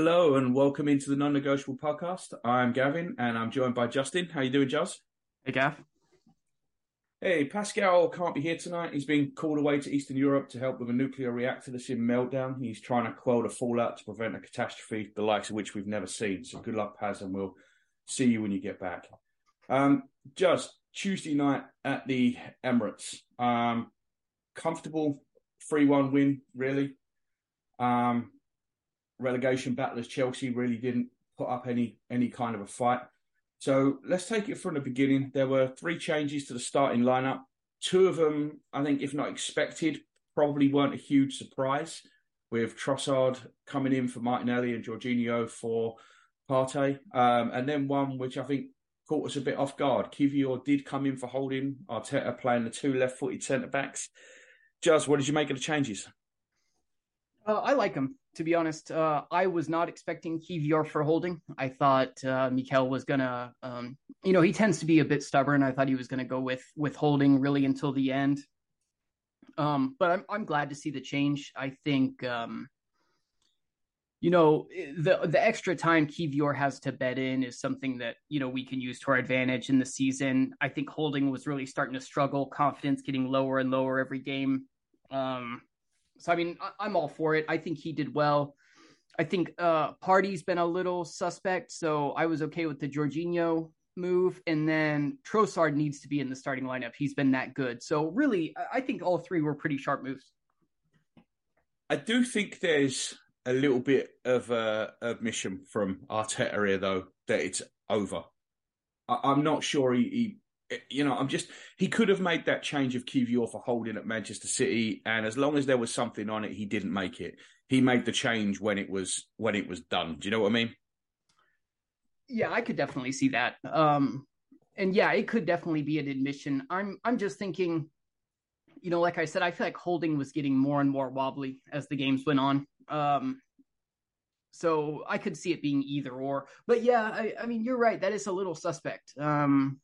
Hello and welcome into the Non-Negotiable Podcast. I'm Gavin and I'm joined by Justin. How you doing, Juz? Hey, Gav. Hey, Pascal can't be here tonight. He's been called away to Eastern Europe to help with a nuclear reactor that's in meltdown. He's trying to quell the fallout to prevent a catastrophe, the likes of which we've never seen. So good luck, Paz, and we'll see you when you get back. Um, Juz, Tuesday night at the Emirates. Um, comfortable 3-1 win, really. Um, relegation battle as Chelsea really didn't put up any any kind of a fight. So let's take it from the beginning. There were three changes to the starting lineup. Two of them, I think, if not expected, probably weren't a huge surprise. With Trossard coming in for Martinelli and Jorginho for Partey, um, and then one which I think caught us a bit off guard. Kiwior did come in for holding. Arteta playing the two left-footed centre backs. Juz, what did you make of the changes? Uh, I like him to be honest, uh, I was not expecting Kiwior for holding. I thought uh, Mikel was gonna, um, you know, he tends to be a bit stubborn. I thought he was gonna go with with holding really until the end. Um, but I'm I'm glad to see the change. I think, um, you know, the the extra time Kiwior has to bed in is something that you know we can use to our advantage in the season. I think holding was really starting to struggle, confidence getting lower and lower every game. Um, so I mean, I, am all for it. I think he did well. I think uh Partey's been a little suspect, so I was okay with the Jorginho move. And then Trossard needs to be in the starting lineup. He's been that good. So really, I think all three were pretty sharp moves. I do think there's a little bit of uh, admission from Arteta here, though, that it's over. I- am not sure he, he you know, I'm just he could have made that change of Kiwior for holding at Manchester City, and as long as there was something on it, he didn't make it. He made the change when it was when it was done. Do you know what I mean? Yeah, I could definitely see that. Um, and yeah, it could definitely be an admission. I'm I'm just thinking, you know, like I said, I feel like Holding was getting more and more wobbly as the games went on. Um, so I could see it being either or. But yeah, I, I mean, you're right. That is a little suspect. Um,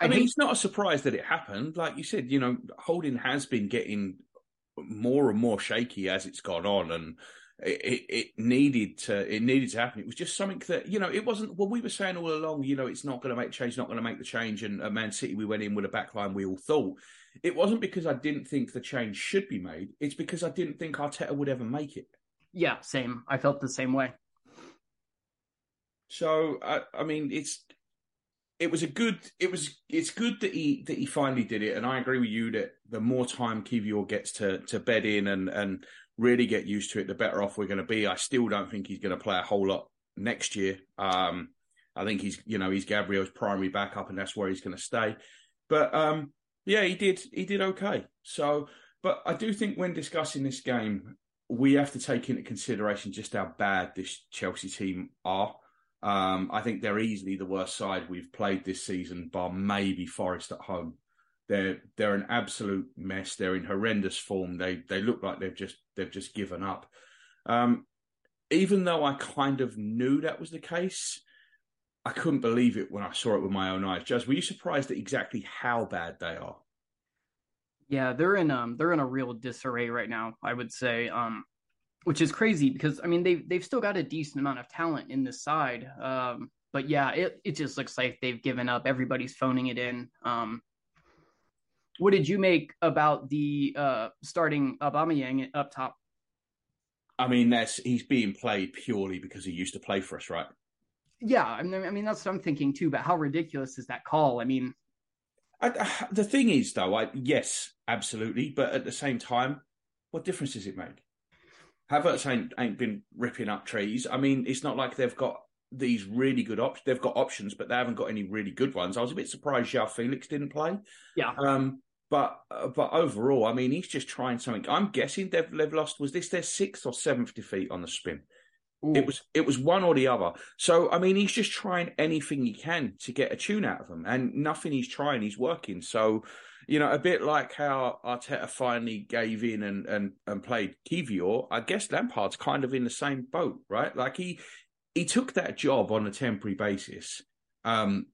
I, I mean, it's not a surprise that it happened. Like you said, you know, Holding has been getting more and more shaky as it's gone on, and it, it, needed to it needed to happen. It was just something that you know it wasn't. Well, we were saying all along, you know, it's not going to make change, not going to make the change. And at Man City, we went in with a backline. We all thought it wasn't because I didn't think the change should be made. It's because I didn't think Arteta would ever make it. Yeah, same. I felt the same way. So I, I mean, it's it was a good it was it's good that he that he finally did it and i agree with you that the more time Kiwior gets to to bed in and and really get used to it the better off we're going to be. I still don't think he's going to play a whole lot next year. Um i think he's you know he's gabriel's primary backup and that's where he's going to stay. But um yeah he did he did okay. So but i do think when discussing this game we have to take into consideration just how bad this chelsea team are um, I think they're easily the worst side we've played this season, bar maybe Forest at home. They're they're an absolute mess. They're in horrendous form. They they look like they've just they've just given up. Um, even though I kind of knew that was the case, I couldn't believe it when I saw it with my own eyes. Just were you surprised at exactly how bad they are? Yeah, they're in um they're in a real disarray right now. I would say um which is crazy because I mean they've they've still got a decent amount of talent in this side. Um, but yeah, it it just looks like they've given up. Everybody's phoning it in. Um, what did you make about the uh, starting Aubameyang up top? I mean, that's he's being played purely because he used to play for us, right? Yeah, I mean, I mean that's what I'm thinking too. But how ridiculous is that call? I mean, I, the thing is, though, I yes, absolutely, but at the same time, what difference does it make? Havertz ain't ain't been ripping up trees. I mean, it's not like they've got these really good options. They've got options, but they haven't got any really good ones. I was a bit surprised João Felix didn't play. Yeah. Um, but uh, but overall, I mean, he's just trying something. I'm guessing they've, they've lost. Was this their sixth or seventh defeat on the spin? Ooh. It was it was one or the other. So I mean, he's just trying anything he can to get a tune out of them, and nothing he's trying he's working. So you know, a bit like how Arteta finally gave in and and and played Kiwior. I guess Lampard's kind of in the same boat, right? Like he he took that job on a temporary basis um,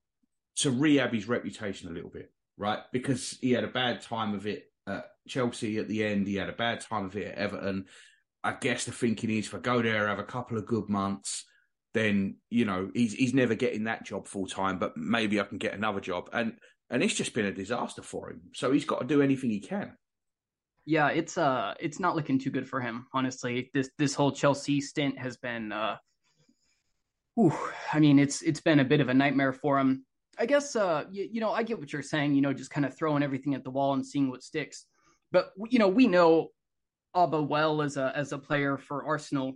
to rehab his reputation a little bit, right? Because he had a bad time of it at Chelsea at the end. He had a bad time of it at Everton. I guess the thinking is if I go there, have a couple of good months, then you know he's he's never getting that job full time, but maybe I can get another job. And and it's just been a disaster for him. So he's got to do anything he can. Yeah, it's uh it's not looking too good for him, honestly. This this whole Chelsea stint has been uh whew, I mean it's it's been a bit of a nightmare for him. I guess uh you, you know, I get what you're saying, you know, just kind of throwing everything at the wall and seeing what sticks. But you know, we know Auba well as a as a player for Arsenal.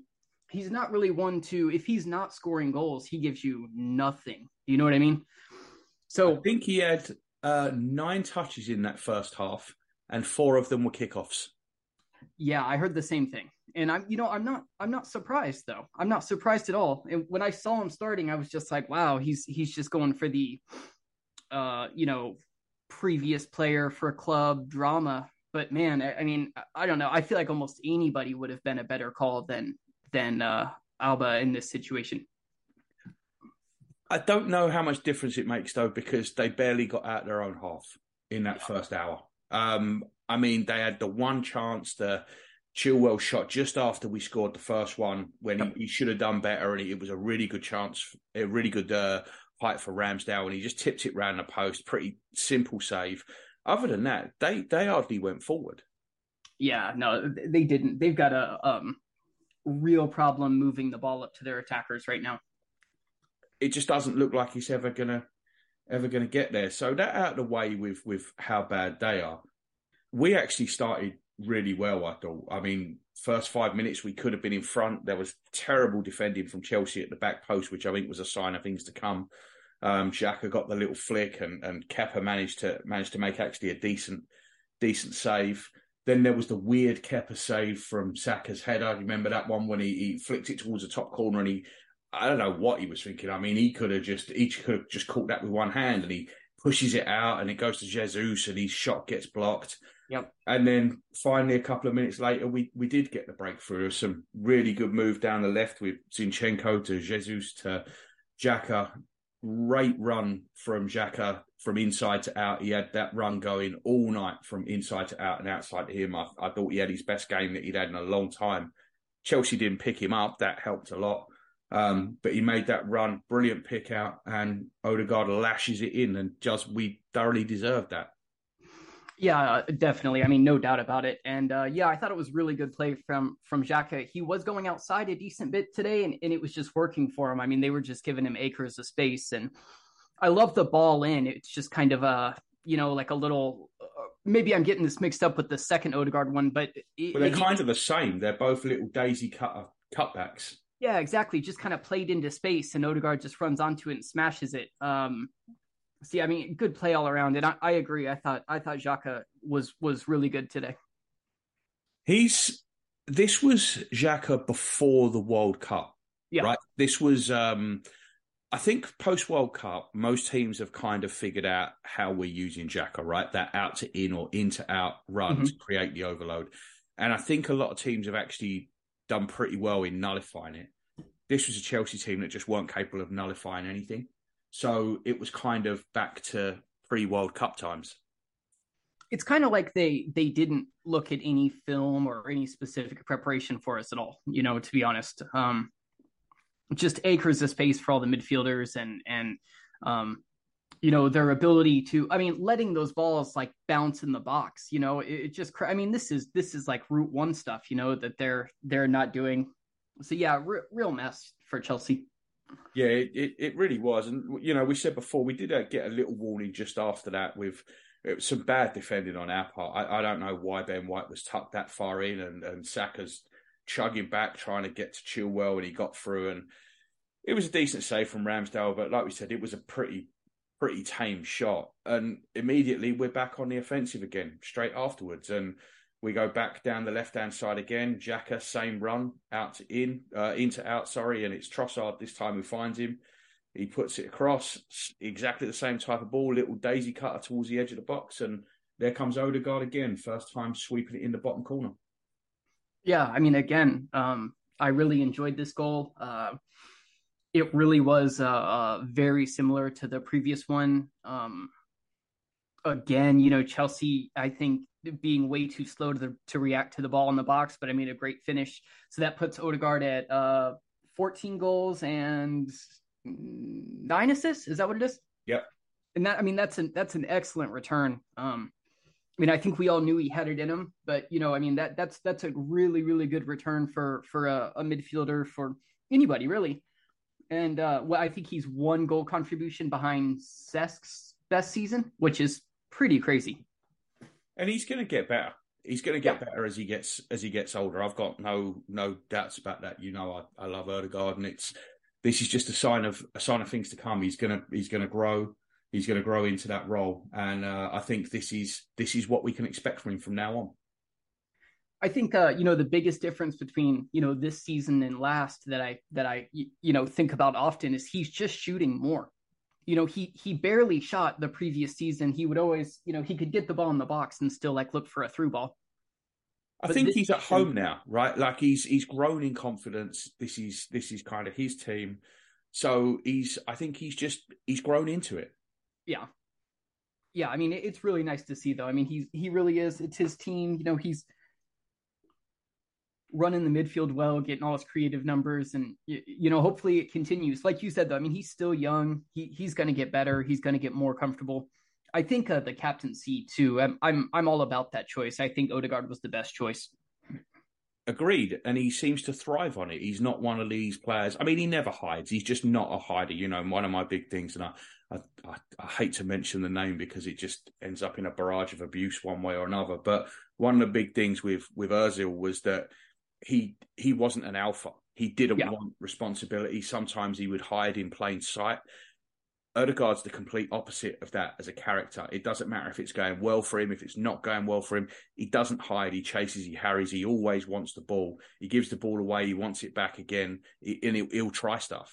He's not really one to if he's not scoring goals, he gives you nothing. You know what I mean? So I think he had uh, nine touches in that first half, and four of them were kickoffs. Yeah, I heard the same thing, and I'm you know I'm not I'm not surprised though. I'm not surprised at all. And when I saw him starting, I was just like, wow, he's he's just going for the, uh, you know, previous player for club drama but man, I, I, mean, I don't know. I feel like almost anybody would have been a better call than than uh, Auba in this situation. I don't know how much difference it makes though, because they barely got out their own half in that first hour. Um, I mean, they had the one chance the Chilwell shot just after we scored the first one when he, he should have done better, and it was a really good chance, a really good uh, height for Ramsdale, and he just tipped it round the post. Pretty simple save. Other than that, they they hardly went forward. Yeah, no, they didn't. They've got a um, real problem moving the ball up to their attackers right now. It just doesn't look like he's ever gonna ever gonna get there. So that out of the way with with how bad they are. We actually started really well. I thought. I mean, first five minutes we could have been in front. There was terrible defending from Chelsea at the back post, which I think was a sign of things to come. Um, Xhaka got the little flick, and and Kepa managed to managed to make actually a decent decent save. Then there was the weird Kepa save from Saka's header. Remember that one when he, he flicked it towards the top corner and he, I don't know what he was thinking. I mean, he could have just, each could have just caught that with one hand and he pushes it out and it goes to Jesus and his shot gets blocked. Yep. And then finally, a couple of minutes later, we we did get the breakthrough. Some really good move down the left with Zinchenko to Jesus to Xhaka great run from Xhaka from inside to out. He had that run going all night from inside to out and outside to him. I, I thought he had his best game that he'd had in a long time. Chelsea didn't pick him up. That helped a lot. Um, but he made that run, brilliant pick out, and Odegaard lashes it in, and just we thoroughly deserved that. Yeah, definitely. I mean, no doubt about it. And uh, yeah, I thought it was really good play from from Xhaka. He was going outside a decent bit today, and, and it was just working for him. I mean, they were just giving him acres of space, and I love the ball in. It's just kind of a you know like a little. Uh, maybe I'm getting this mixed up with the second Odegaard one, but it, they're kind of the same. They're both little daisy cut cutbacks. Yeah, exactly. Just kind of played into space, and Odegaard just runs onto it and smashes it. Um, see, I mean, good play all around, and I, I agree. I thought I thought Xhaka was was really good today. He's this was Xhaka before the World Cup, yeah. right? This was, um, I think, post World Cup. Most teams have kind of figured out how we're using Xhaka, right? That out to in or in to out run mm-hmm. to create the overload, and I think a lot of teams have actually done pretty well in nullifying it. This was a Chelsea team that just weren't capable of nullifying anything. So it was kind of back to pre World Cup times. It's kind of like they they didn't look at any film or any specific preparation for us at all. You know, to be honest, um, just acres of space for all the midfielders and and um, you know their ability to. I mean, letting those balls like bounce in the box. You know, it, it just. I mean, this is this is like route one stuff. You know that they're they're not doing. So yeah, real mess for Chelsea. Yeah, it, it, it, really was. And, you know, we said before, we did uh, get a little warning just after that with some bad defending on our part. I, I, don't know why Ben White was tucked that far in and, and Saka's chugging back, trying to get to Chilwell, and he got through. And it was a decent save from Ramsdale, but like we said, it was a pretty, pretty tame shot. And immediately we're back on the offensive again, straight afterwards. And We go back down the left hand side again. Xhaka, same run out to in, uh, into out, sorry, and it's Trossard this time who finds him. He puts it across, exactly the same type of ball, little daisy cutter towards the edge of the box, and there comes Odegaard again, first time sweeping it in the bottom corner. Yeah, I mean, again, um, I really enjoyed this goal. Uh, it really was uh, uh, very similar to the previous one. Um, again, you know, Chelsea, I think being way too slow to the, to react to the ball in the box, but I mean a great finish. So that puts Odegaard at uh, 14 goals and nine assists. Is that what it is? Yep. And that I mean that's an that's an excellent return. Um, I mean I think we all knew he had it in him, but you know I mean that that's that's a really really good return for for a, a midfielder for anybody really. And uh, well, I think he's one goal contribution behind Cesk's best season, which is pretty crazy. And he's going to get better. He's going to get yeah. better as he gets as he gets older. I've got no no doubts about that. You know, I, I love Odegaard, and it's this is just a sign of a sign of things to come. He's gonna he's gonna grow. He's going to grow into that role, and uh, I think this is this is what we can expect from him from now on. I think uh, you know the biggest difference between you know this season and last that I that I you know think about often is he's just shooting more you know, he he barely shot the previous season. He would always, you know, he could get the ball in the box and still like look for a through ball. I but think he's at home now, right? Like he's he's grown in confidence. This is this is kind of his team. So he's I think he's just he's grown into it. Yeah. Yeah, I mean it's really nice to see though. I mean he's he really is. It's his team. You know, he's running the midfield well, getting all his creative numbers, and you, you know, hopefully it continues. Like you said, though, I mean, he's still young. He he's going to get better. He's going to get more comfortable. I think uh, the captaincy too. I'm, I'm I'm all about that choice. I think Odegaard was the best choice. Agreed, and he seems to thrive on it. He's not one of these players. I mean, he never hides. He's just not a hider. You know, one of my big things, and I, I, I, I hate to mention the name because it just ends up in a barrage of abuse one way or another. But one of the big things with with Özil was that he he wasn't an alpha. He didn't yeah. want responsibility. Sometimes he would hide in plain sight. Odegaard's the complete opposite of that as a character. It doesn't matter if it's going well for him, if it's not going well for him. He doesn't hide. He chases. He harries. He always wants the ball. He gives the ball away. He wants it back again, and he'll, he'll try stuff.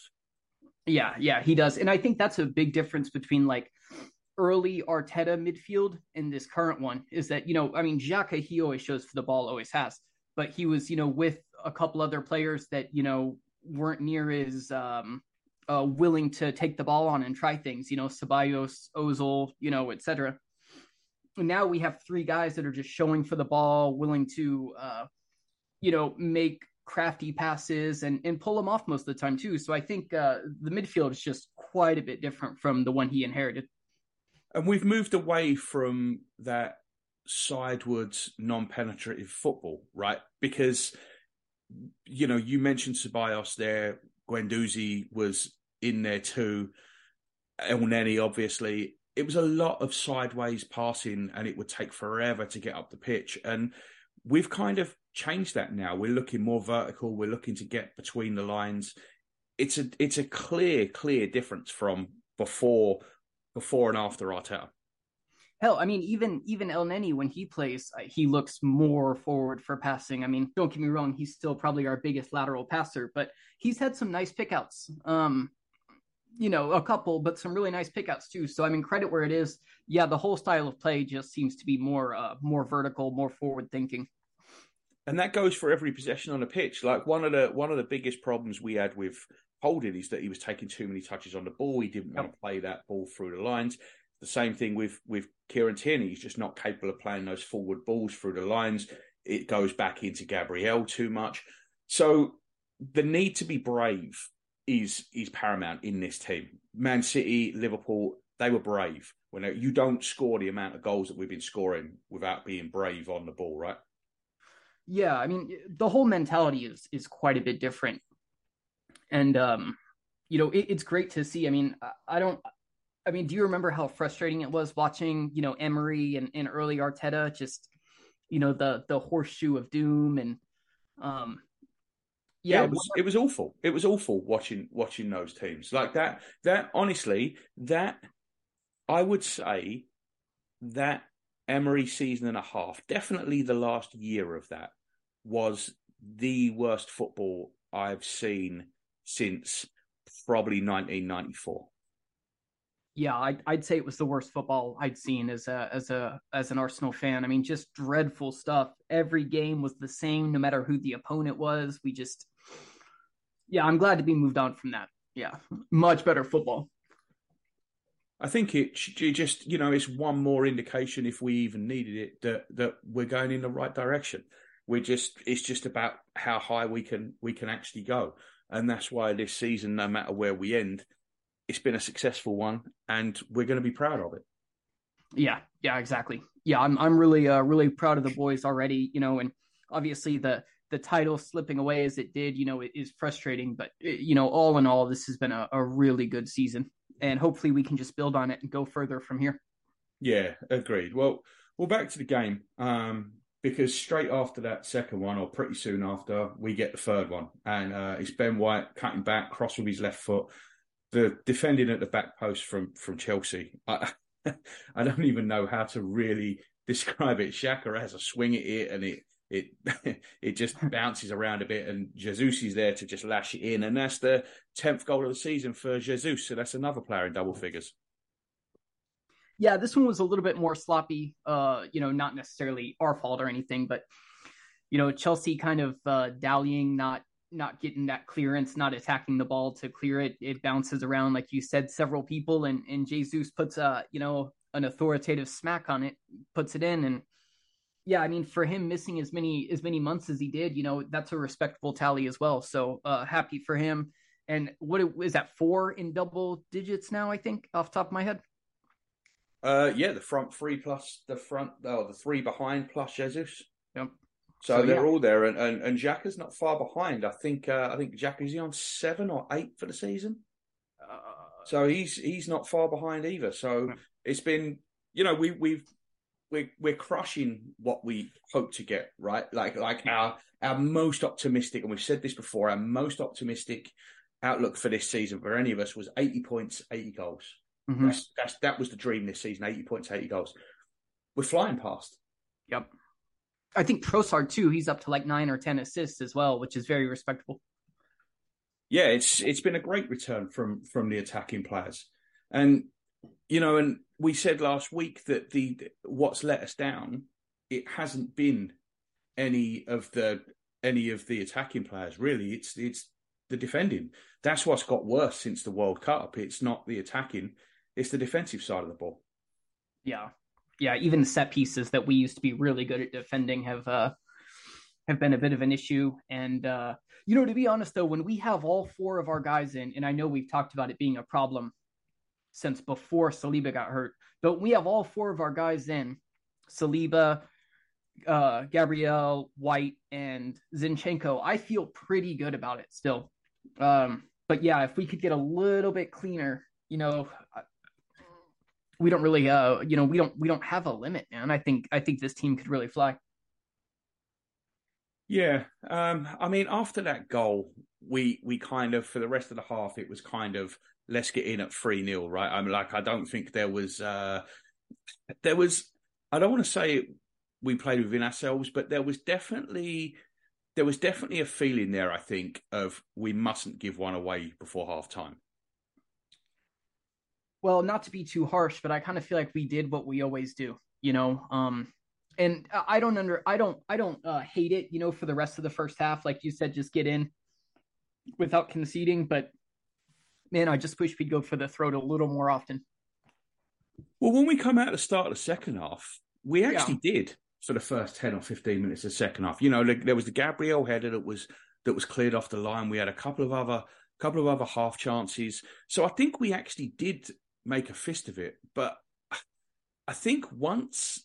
Yeah, yeah, he does, and I think that's a big difference between like early Arteta midfield and this current one. Is that you know, I mean, Xhaka he always shows for the ball, always has but he was, you know, with a couple other players that, you know, weren't near as um, uh, willing to take the ball on and try things, you know, Ceballos, Ozil, you know, etc. Now we have three guys that are just showing for the ball, willing to, uh, you know, make crafty passes and, and pull them off most of the time too. So I think uh, the midfield is just quite a bit different from the one he inherited. And we've moved away from that sidewards, non-penetrative football, right? Because you know, you mentioned Ceballos there. Guendouzi was in there too. El Elneny, obviously. It was a lot of sideways passing, and it would take forever to get up the pitch. And we've kind of changed that now. We're looking more vertical. We're looking to get between the lines. It's a it's a clear clear difference from before before and after Arteta. Hell, I mean, even even El Elneny when he plays, uh, he looks more forward for passing. I mean, don't get me wrong, he's still probably our biggest lateral passer, but he's had some nice pickouts. Um, you know, a couple, but some really nice pickouts too. So I mean, credit where it is. Yeah, the whole style of play just seems to be more uh, more vertical, more forward thinking. And that goes for every possession on the pitch. Like one of the one of the biggest problems we had with Holding is that he was taking too many touches on the ball. He didn't yep. want to play that ball through the lines. The same thing with with Kieran Tierney. He's just not capable of playing those forward balls through the lines. It goes back into Gabriel too much. So the need to be brave is is paramount in this team. Man City, Liverpool, they were brave. When you don't score the amount of goals that we've been scoring without being brave on the ball, right? Yeah, I mean the whole mentality is is quite a bit different, and um, you know it, it's great to see. I mean, I don't I mean, do you remember how frustrating it was watching, you know, Emery and, and early Arteta just, you know, the the horseshoe of doom and um yeah, yeah it, was, it was awful. It was awful watching watching those teams like that. That honestly, that I would say that Emery season and a half, definitely the last year of that, was the worst football I've seen since probably 1994. Yeah, I'd, I'd say it was the worst football I'd seen as a as a as an Arsenal fan. I mean, just dreadful stuff. Every game was the same, no matter who the opponent was. We just, yeah, I'm glad to be moved on from that. Yeah, much better football. I think it, it just you know it's one more indication if we even needed it that that we're going in the right direction. We're just it's just about how high we can we can actually go, and that's why this season, no matter where we end, it's been a successful one, and we're going to be proud of it. Yeah, yeah, exactly. Yeah, I'm I'm really uh really proud of the boys already. You know, and obviously the the title slipping away as it did, you know, it is frustrating. But you know, all in all, this has been a, a really good season, and hopefully we can just build on it and go further from here. Yeah, agreed. Well, well, back to the game. Um, because straight after that second one, or pretty soon after, we get the third one, and uh, it's Ben White cutting back, cross with his left foot, the defending at the back post from from Chelsea. I I don't even know how to really describe it. Xhaka has a swing at it, and it it it just bounces around a bit, and Jesus is there to just lash it in, and that's the tenth goal of the season for Jesus. So that's another player in double figures. Yeah, this one was a little bit more sloppy. Uh, you know, not necessarily our fault or anything, but you know, Chelsea kind of uh, dallying, not not getting that clearance, not attacking the ball to clear it. It bounces around, like you said, several people, and and Jesus puts a you know an authoritative smack on it, puts it in, and yeah, I mean for him missing as many as many months as he did, you know that's a respectable tally as well. So uh, happy for him. And what is that four in double digits now? I think off top of my head. Uh, yeah, the front three plus the front, oh, the three behind plus Jesus. Yep. So, so they're yeah. all there, and and, and Jack is not far behind. I think uh, I think Jack is he on seven or eight for the season. Uh, so he's he's not far behind either. So it's been you know we we've we're we're crushing what we hope to get right. Like like our our most optimistic, and we've said this before, our most optimistic outlook for this season for any of us was eighty points, eighty goals. Mm-hmm. That's, that's that was the dream this season: eighty points, eighty goals. We're flying past. Yep. I think Trossard too. He's up to like nine or ten assists as well, which is very respectable. Yeah, it's it's been a great return from from the attacking players, and you know, and we said last week that the what's let us down, it hasn't been any of the any of the attacking players really. It's it's the defending. That's what's got worse since the World Cup. It's not the attacking; it's the defensive side of the ball. Yeah, yeah, even set pieces that we used to be really good at defending have uh, have been a bit of an issue. And uh, you know, to be honest though, when we have all four of our guys in, and I know we've talked about it being a problem since before Saliba got hurt, but we have all four of our guys in, Saliba, uh, Gabriel, White, and Zinchenko. I feel pretty good about it still. Um, but yeah, if we could get a little bit cleaner, you know, we don't really uh you know we don't we don't have a limit man. I think i think this team could really fly. Yeah um i mean after that goal we we kind of for the rest of the half it was kind of let's get in at 3 nil, right? I'm like i don't think there was uh there was i don't want to say we played within ourselves but there was definitely there was definitely a feeling there i think of we mustn't give one away before half time well, not to be too harsh, but I kind of feel like we did what we always do, you know. Um, and I don't under, I don't, I don't uh, hate it, you know, for the rest of the first half, like you said, just get in without conceding. But man, I just wish we'd go for the throat a little more often. Well, when we come out at the start of the second half, we actually yeah. did for the first ten or fifteen minutes of the second half. You know, like, there was the Gabriel header that was that was cleared off the line. We had a couple of other couple of other half chances. So I think we actually did make a fist of it. But I think once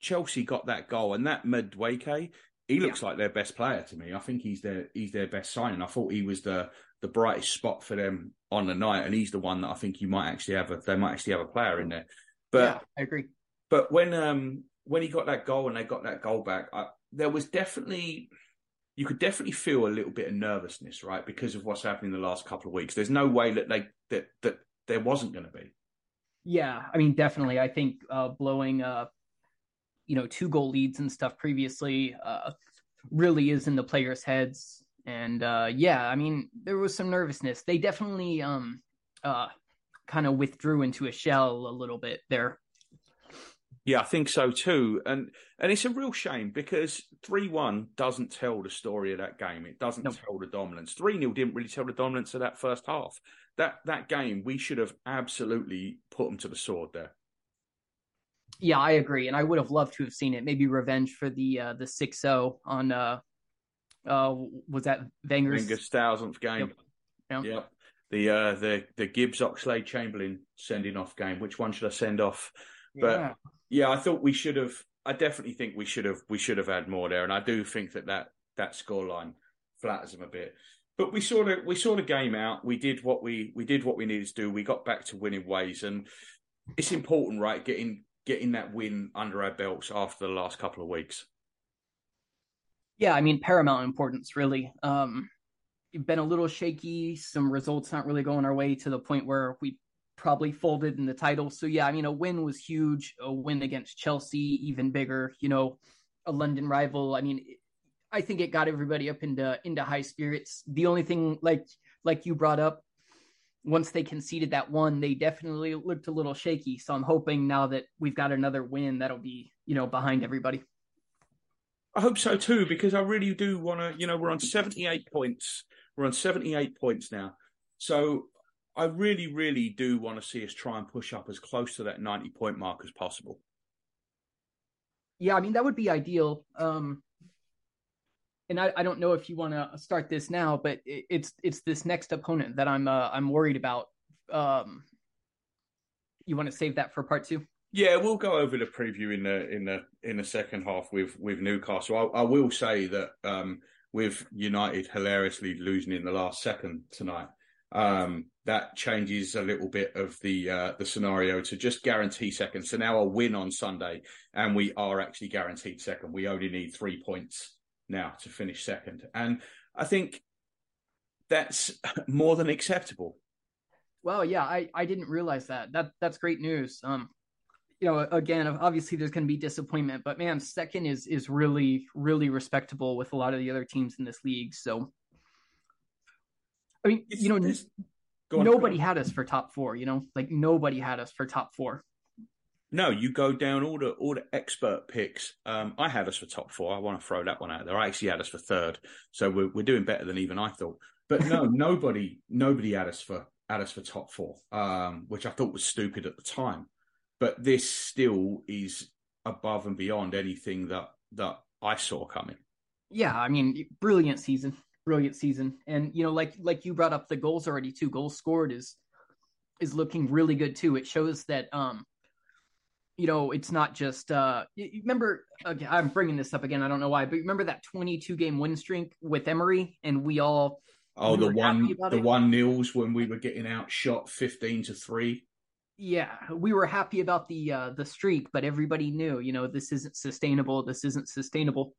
Chelsea got that goal and that Madueke, he looks yeah. like their best player to me. I think he's their he's their best signing. I thought he was the the brightest spot for them on the night, and he's the one that I think you might actually have a they might actually have a player in there. But yeah, I agree. But when um when he got that goal and they got that goal back, I, there was definitely you could definitely feel a little bit of nervousness, right, because of what's happened in the last couple of weeks. There's no way that they that that there wasn't going to be. Yeah, I mean, definitely. I think uh, blowing uh, you know two goal leads and stuff previously uh, really is in the players' heads. And uh, yeah, I mean there was some nervousness. They definitely um, uh, kind of withdrew into a shell a little bit there. Yeah, I think so too. And and it's a real shame because 3 1 doesn't tell the story of that game. It doesn't nope. tell the dominance. 3 0 didn't really tell the dominance of that first half. That that game, we should have absolutely put them to the sword there. Yeah, I agree. And I would have loved to have seen it. Maybe revenge for the uh the 6 0 on uh uh was that Wenger's Wenger's thousandth game. Yep. Yep. yep. The uh the the Gibbs Oxlade Chamberlain sending off game. Which one should I send off? But yeah yeah, I thought we should have. I definitely think we should have. We should have had more there, and I do think that that that scoreline flatters them a bit. But we saw the we saw the game out. We did what we we did what we needed to do. We got back to winning ways, and it's important, right? Getting getting that win under our belts after the last couple of weeks. Yeah, I mean paramount importance, really. Um, been a little shaky. Some results not really going our way to the point where we probably folded in the title. So yeah, I mean, a win was huge. A win against Chelsea, even bigger. You know, a London rival. I mean, I think it got everybody up into into high spirits. The only thing, like like you brought up, once they conceded that one, they definitely looked a little shaky. So I'm hoping now that we've got another win, that'll be you know behind everybody. I hope so too, because I really do want to. You know, we're on 78 points. We're on 78 points now. So I really, really do want to see us try and push up as close to that 90 point mark as possible. Yeah, I mean, that would be ideal. Um, and I, I don't know if you want to start this now, but it, it's it's this next opponent that I'm uh, I'm worried about. Um, you want to save that for part two? Yeah, we'll go over the preview in the in the in the second half with with Newcastle. I, I will say that um, with United hilariously losing in the last second tonight, um, that changes a little bit of the uh, the scenario to just guarantee second. So now a win on Sunday, and we are actually guaranteed second. We only need three points now to finish second, and I think that's more than acceptable. Well, yeah, I, I didn't realize that. That that's great news. Um, you know, again, obviously there's going to be disappointment, but man, second is is really really respectable with a lot of the other teams in this league. So I mean, it's, you know, nobody had us for top four. You know, like nobody had us for top four. No, you go down all the all the expert picks. Um, I had us for top four. I want to throw that one out there. I actually had us for third, so we're we're doing better than even I thought. But no, nobody nobody had us for had us for top four, um, which I thought was stupid at the time. But this still is above and beyond anything that that I saw coming. Yeah, I mean, brilliant season brilliant season. And you know, like like you brought up the goals already too. Goals scored is is looking really good too. It shows that um you know, it's not just uh remember I'm bringing this up again. I don't know why, but remember that 22 game win streak with Emery and we all Oh, we the one the it? one nils when we were getting outshot 15 to 3. Yeah, we were happy about the uh the streak, but everybody knew, you know, this isn't sustainable. This isn't sustainable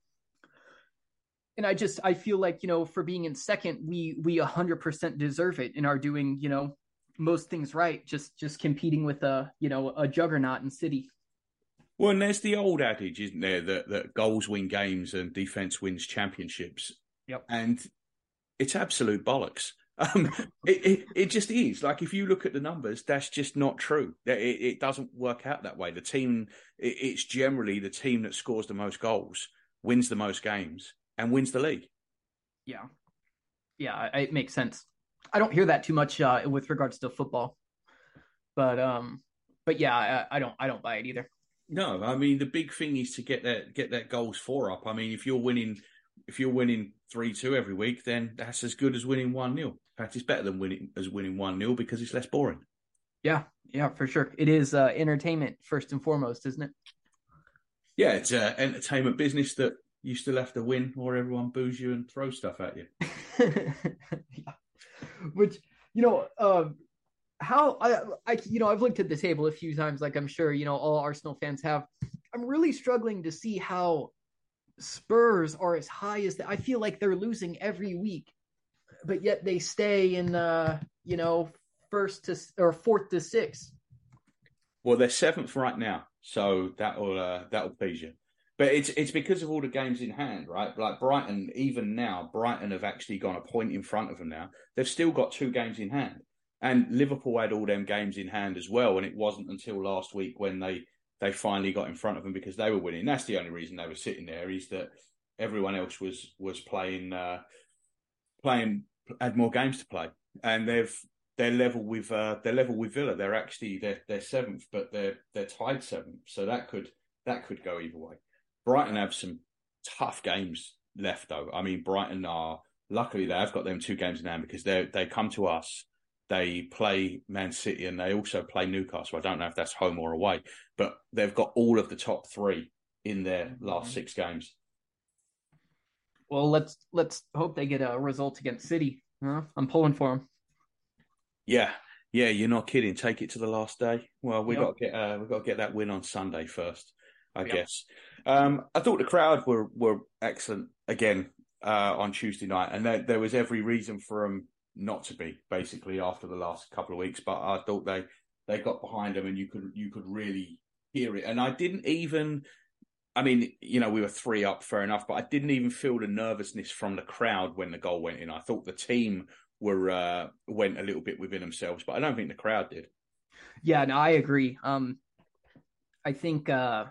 and I just I feel like you know for being in second, we we hundred percent deserve it and are doing you know most things right. Just just competing with a you know a juggernaut in City. Well, and there's the old adage, isn't there, that that goals win games and defense wins championships. Yep. And it's absolute bollocks. Um, it, it, it just is. Like if you look at the numbers, that's just not true. It, it doesn't work out that way. The team, it, it's generally the team that scores the most goals wins the most games and wins the league. Yeah, yeah, it makes sense. I don't hear that too much uh, with regards to football, but um, but yeah, I, I don't I don't buy it either. No, I mean the big thing is to get that get that goals four up. I mean, if you're winning if you're winning three two every week, then that's as good as winning one 0 In fact, it's better than winning as winning one 0 because it's less boring. Yeah, yeah, for sure. It is uh, entertainment first and foremost, isn't it? Yeah, it's an entertainment business that you still have to win or everyone boos you and throw stuff at you. yeah. Which, you know, um, how I, I, you know, I've looked at the table a few times, like I'm sure, you know, all Arsenal fans have. I'm really struggling to see how Spurs are as high as that. I feel like they're losing every week, but yet they stay in, uh, you know, first to or fourth to sixth. Well, they're seventh right now. so that'll uh, that'll please you. But it's it's because of all the games in hand, right? Like Brighton, even now, Brighton have actually gone a point in front of them now. They've still got two games in hand, and Liverpool had all them games in hand as well. And it wasn't until last week when they they finally got in front of them because they were winning. That's the only reason they were sitting there is that everyone else was was playing uh, playing had more games to play, and they've they're level with uh, they're level with Villa. They're actually they're they're seventh, but they're they're tied seventh. So that could that could go either way. Brighton have some tough games left though. I mean, Brighton are luckily they have got them two games in hand because they they come to us. They play Man City and they also play Newcastle. I don't know if that's home or away, but they've got all of the top three in their last mm-hmm. six games. Well, let's let's hope they get a result against City. Huh? I'm pulling for them. Yeah, yeah, you're not kidding. Take it to the last day. Well, we yep. got to get uh, we got to get that win on Sunday first, I yep. guess. Um, I thought the crowd were were excellent again uh, on Tuesday night, and there, there was every reason for them not to be. Basically, after the last couple of weeks, but I thought they they got behind them, and you could you could really hear it. And I didn't even I mean, you know, we were three up, fair enough, but I didn't even feel the nervousness from the crowd when the goal went in. I thought the team were uh, went a little bit within themselves, but I don't think the crowd did. Yeah, no, I agree. Um, I think uh,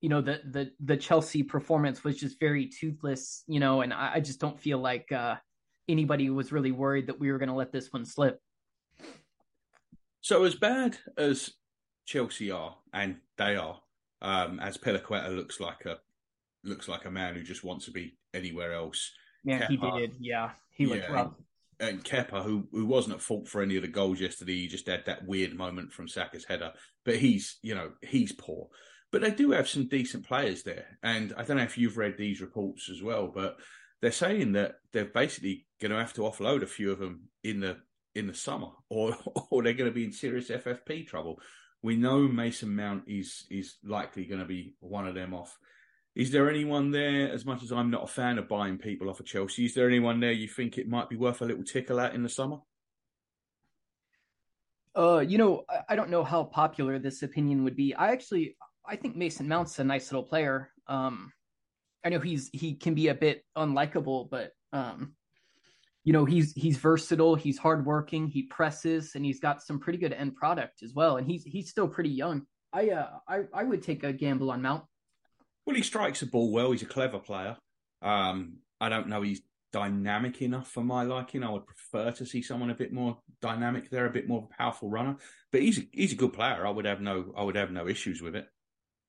you know the the the Chelsea performance was just very toothless, you know, and I, I just don't feel like uh, anybody was really worried that we were going to let this one slip. So as bad as Chelsea are, and they are, um, Azpilicueta looks like a looks like a man who just wants to be anywhere else. Yeah, Kepa, he did. Yeah, he looked yeah, rough and Kepa, who who wasn't at fault for any of the goals yesterday, he just had that weird moment from Saka's header. But he's, you know, he's poor. But they do have some decent players there, and I don't know if you've read these reports as well, but they're saying that they're basically going to have to offload a few of them in the in the summer, or or they're going to be in serious FFP trouble. We know Mason Mount is is likely going to be one of them off. Is there anyone there, as much as I'm not a fan of buying people off of Chelsea, is there anyone there you think it might be worth a little tickle at in the summer? Uh, you know, I don't know how popular this opinion would be. I actually, I think Mason Mount's a nice little player. Um, I know he's he can be a bit unlikable, but um, you know he's he's versatile, he's hardworking, he presses, and he's got some pretty good end product as well. And he's he's still pretty young. I uh I I would take a gamble on Mount. Well, he strikes the ball well. He's a clever player. Um, I don't know. He's dynamic enough for my liking. I would prefer to see someone a bit more dynamic there, a bit more powerful runner. But he's a, he's a good player. I would have no I would have no issues with it.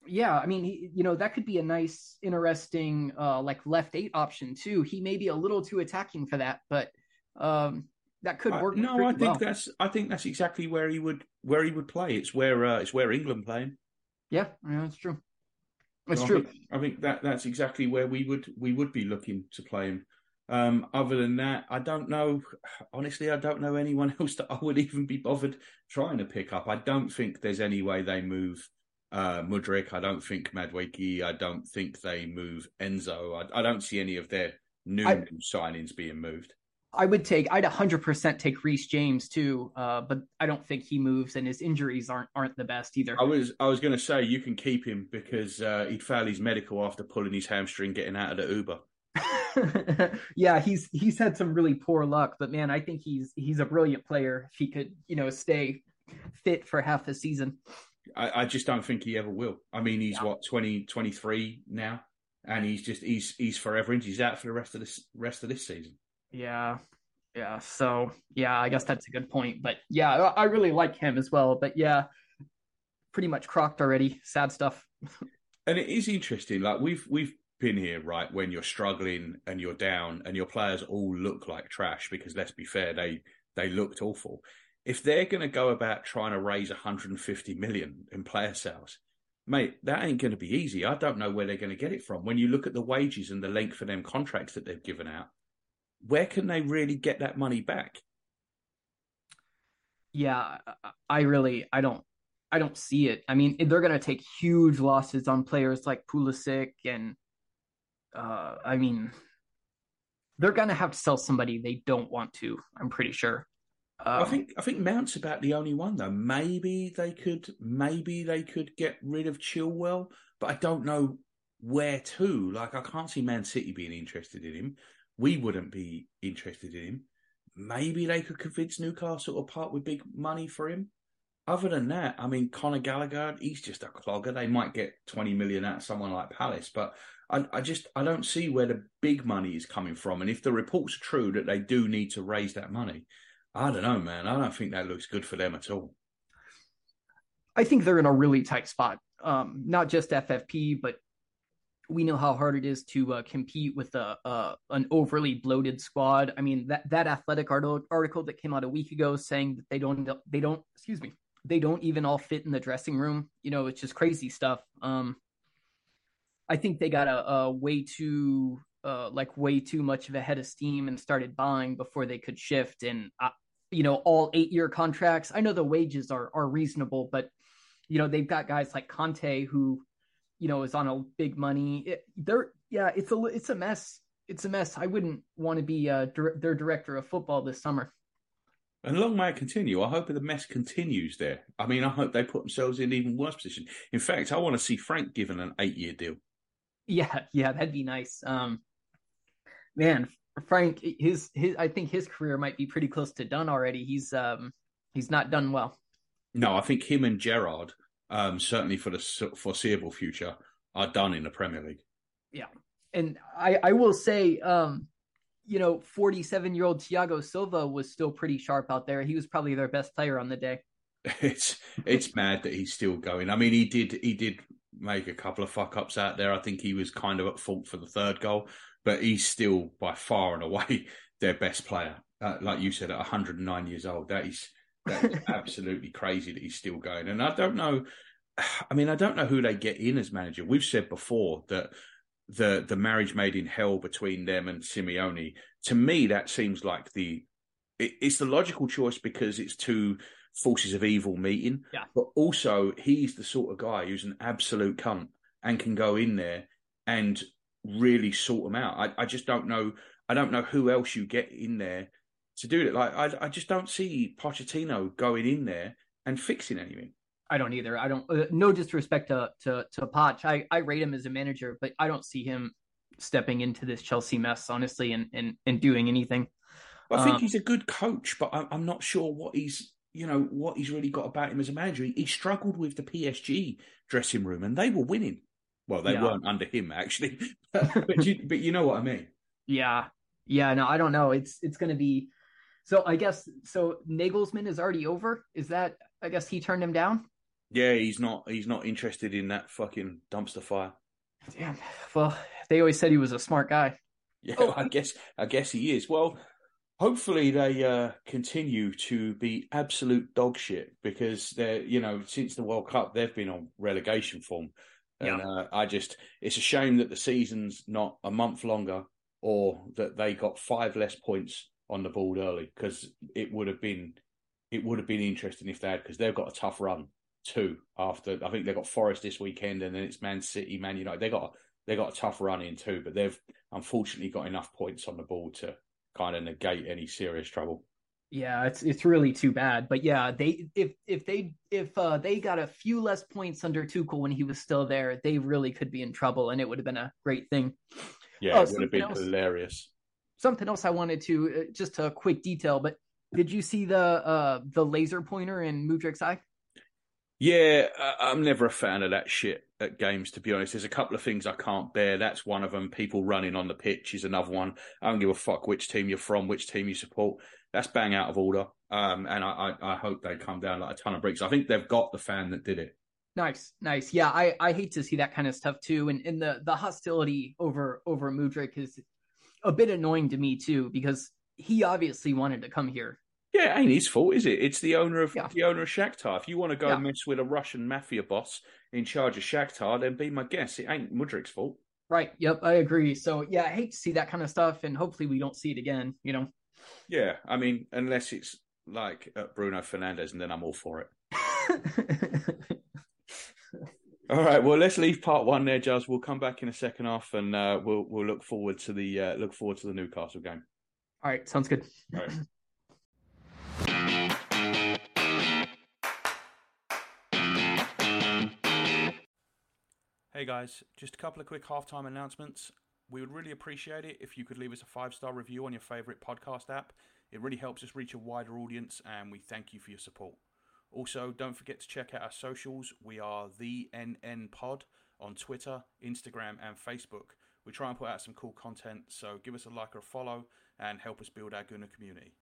Yeah, I mean, he, you know, that could be a nice, interesting, uh, like left eight option too. He may be a little too attacking for that, but um, that could work. Uh, no, I think well. that's I think that's exactly where he would where he would play. It's where uh, it's where England play him. Yeah, yeah, that's true. That's so true. I think, I think, that that's exactly where we would we would be looking to play him. Um, other than that, I don't know. Honestly, I don't know anyone else that I would even be bothered trying to pick up. I don't think there's any way they move uh, Mudryk. I don't think Madueke. I don't think they move Enzo. I, I don't see any of their new I, signings being moved. I would take. I'd 100% take Reece James too, uh, but I don't think he moves, and his injuries aren't aren't the best either. I was I was going to say you can keep him because uh, he'd fail his medical after pulling his hamstring getting out of the Uber. yeah, he's he's had some really poor luck, but man, I think he's he's a brilliant player. If he could, you know, stay fit for half the season. I, I just don't think he ever will. I mean, he's yeah. what 20, 23 now, and he's just he's he's forever injured. He's out for the rest of this rest of this season. Yeah. Yeah. So, yeah, I guess that's a good point. But yeah, I really like him as well. But yeah, pretty much crocked already. Sad stuff. and it is interesting. Like we've we've been here, right, when you're struggling and you're down and your players all look like trash because let's be fair, they they looked awful. If they're going to go about trying to raise 150 million in player sales, mate, that ain't going to be easy. I don't know where they're going to get it from. When you look at the wages and the length of them contracts that they've given out, where can they really get that money back? Yeah, I really I don't I don't see it. I mean, they're going to take huge losses on players like Pulisic and uh I mean they're going to have to sell somebody they don't want to, I'm pretty sure. Um, I think I think Mount's about the only one though. Maybe they could maybe they could get rid of Chilwell, but I don't know where to. Like I can't see Man City being interested in him. We wouldn't be interested in him. Maybe they could convince Newcastle to part with big money for him. Other than that, I mean, Conor Gallagher, he's just a clogger. They might get 20 million out of someone like Palace, but I, I just I don't see where the big money is coming from. And if the reports are true that they do need to raise that money, I don't know, man. I don't think that looks good for them at all. I think they're in a really tight spot. Um, not just FFP, but we know how hard it is to uh, compete with a, uh, an overly bloated squad. I mean that that athletic article that came out a week ago saying that they don't they don't excuse me they don't even all fit in the dressing room. You know, it's just crazy stuff. Um, I think they got a, a way too uh, like way too much of a head of steam and started buying before they could shift. And uh, you know, all eight year contracts. I know the wages are are reasonable, but you know they've got guys like Kanté who you know is on a big money. It, they're yeah, it's a it's a mess. It's a mess. I wouldn't want to be uh, dir- their director of football this summer. And long may it continue. I hope the mess continues there. I mean, I hope they put themselves in even worse position. In fact, I want to see Frank given an eight year deal. Yeah, yeah, that'd be nice. Um, man, Frank, his his I think his career might be pretty close to done already. He's um he's not done well. No, I think him and Gerrard, um, certainly for the foreseeable future, are done in the Premier League. Yeah, and I I will say, um, you know, forty seven year old Thiago Silva was still pretty sharp out there. He was probably their best player on the day. It's it's mad that he's still going. I mean, he did he did make a couple of fuck ups out there. I think he was kind of at fault for the third goal, but he's still by far and away their best player. Uh, like you said, at 109 years old, that is that is absolutely crazy that he's still going. And I don't know. I mean, I don't know who they get in as manager. We've said before that the the marriage made in hell between them and Simeone. To me, that seems like the it, it's the logical choice because it's two forces of evil meeting. Yeah. But also, he's the sort of guy who's an absolute cunt and can go in there and really sort them out. I, I just don't know. I don't know who else you get in there to do it. Like I, I just don't see Pochettino going in there and fixing anything. I don't either. I don't. Uh, no disrespect to to to Poch. I I rate him as a manager, but I don't see him stepping into this Chelsea mess honestly and and, and doing anything. I think um, he's a good coach, but I, I'm not sure what he's you know what he's really got about him as a manager. He, he struggled with the PSG dressing room, and they were winning. Well, they yeah. weren't under him actually, but you, but you know what I mean. Yeah, yeah. No, I don't know. It's it's going to be. So I guess so. Nagelsmann is already over. Is that? I guess he turned him down. Yeah, he's not. He's not interested in that fucking dumpster fire. Damn. Well, they always said he was a smart guy. Yeah, oh. I guess. I guess he is. Well, hopefully they uh, continue to be absolute dog shit because they're you know since the World Cup they've been on relegation form. And yeah. uh, I just, it's a shame that the season's not a month longer or that they got five less points on the board early because it would have been, it would have been interesting if they had, because they've got a tough run too after, I think they've got Forest this weekend and then it's Man City, Man United. They got, they got a tough run in too, but they've unfortunately got enough points on the board to kind of negate any serious trouble. Yeah, it's it's really too bad. But yeah, they if if they if uh, they got a few less points under Tuchel when he was still there, they really could be in trouble, and it would have been a great thing. Yeah, oh, it would have been else, hilarious. Something else I wanted to uh, just a quick detail, but did you see the uh the laser pointer in Mudryk's eye? Yeah, I'm never a fan of that shit at games, to be honest. There's a couple of things I can't bear. That's one of them. People running on the pitch is another one. I don't give a fuck which team you're from, which team you support that's bang out of order. Um, and I, I, I, hope they come down like a ton of bricks. I think they've got the fan that did it. Nice, nice. Yeah, I, I hate to see that kind of stuff too. And, and the, the hostility over over Mudryk is a bit annoying to me too, because he obviously wanted to come here. Yeah, it ain't his fault, is it? It's the owner of yeah. the owner of Shakhtar. If you want to go yeah. mess with a Russian mafia boss in charge of Shakhtar, then be my guest. It ain't Mudryk's fault. Right. Yep. I agree. So yeah, I hate to see that kind of stuff, and hopefully we don't see it again. You know. Yeah, I mean, unless it's like uh, Bruno Fernandes, and then I'm all for it. all right, well, let's leave part one there, Juz. We'll come back in a second half, and uh, we'll we'll look forward to the uh, look forward to the Newcastle game. All right, sounds good. All right. Hey guys, just a couple of quick halftime announcements. We would really appreciate it if you could leave us a five star review on your favourite podcast app. It really helps us reach a wider audience, and we thank you for your support. Also, don't forget to check out our socials. We are the NN Pod on Twitter, Instagram, and Facebook. We try and put out some cool content, so give us a like or a follow and help us build our Gooner community.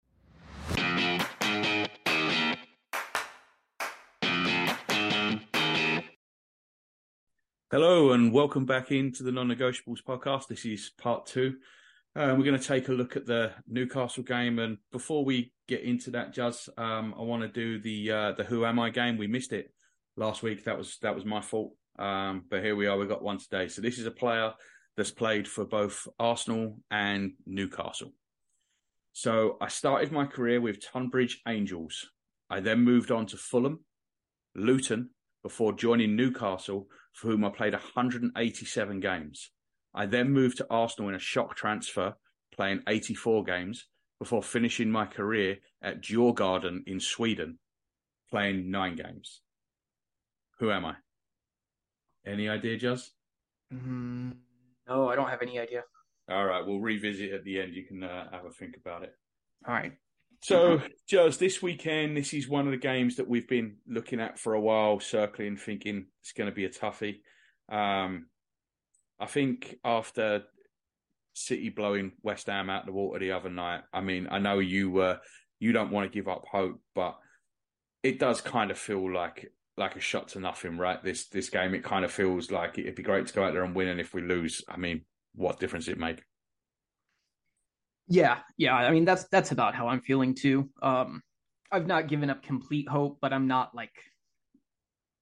Hello and welcome back into the non-negotiables podcast. This is part two. Uh, we're going to take a look at the Newcastle game, and before we get into that, Juz, um, I want to do the uh, the Who Am I game. We missed it last week. That was that was my fault. Um, but here we are. We got one today. So this is a player that's played for both Arsenal and Newcastle. So I started my career with Tunbridge Angels. I then moved on to Fulham, Luton, before joining Newcastle, for whom I played 187 games. I then moved to Arsenal in a shock transfer, playing 84 games, before finishing my career at Djurgården in Sweden, playing nine games. Who am I? Any idea, Juz? Mm, no, I don't have any idea. All right, we'll revisit at the end. You can uh, have a think about it. All right. So, Juz, this weekend, this is one of the games that we've been looking at for a while, circling, thinking it's going to be a toughie. Um, I think after City blowing West Ham out the water the other night, I mean, I know you uh, you don't want to give up hope, but it does kind of feel like like a shot to nothing, right? This this game, it kind of feels like it'd be great to go out there and win, and if we lose, I mean, what difference it make? Yeah, yeah. I mean, that's that's about how I'm feeling too. Um, I've not given up complete hope, but I'm not like,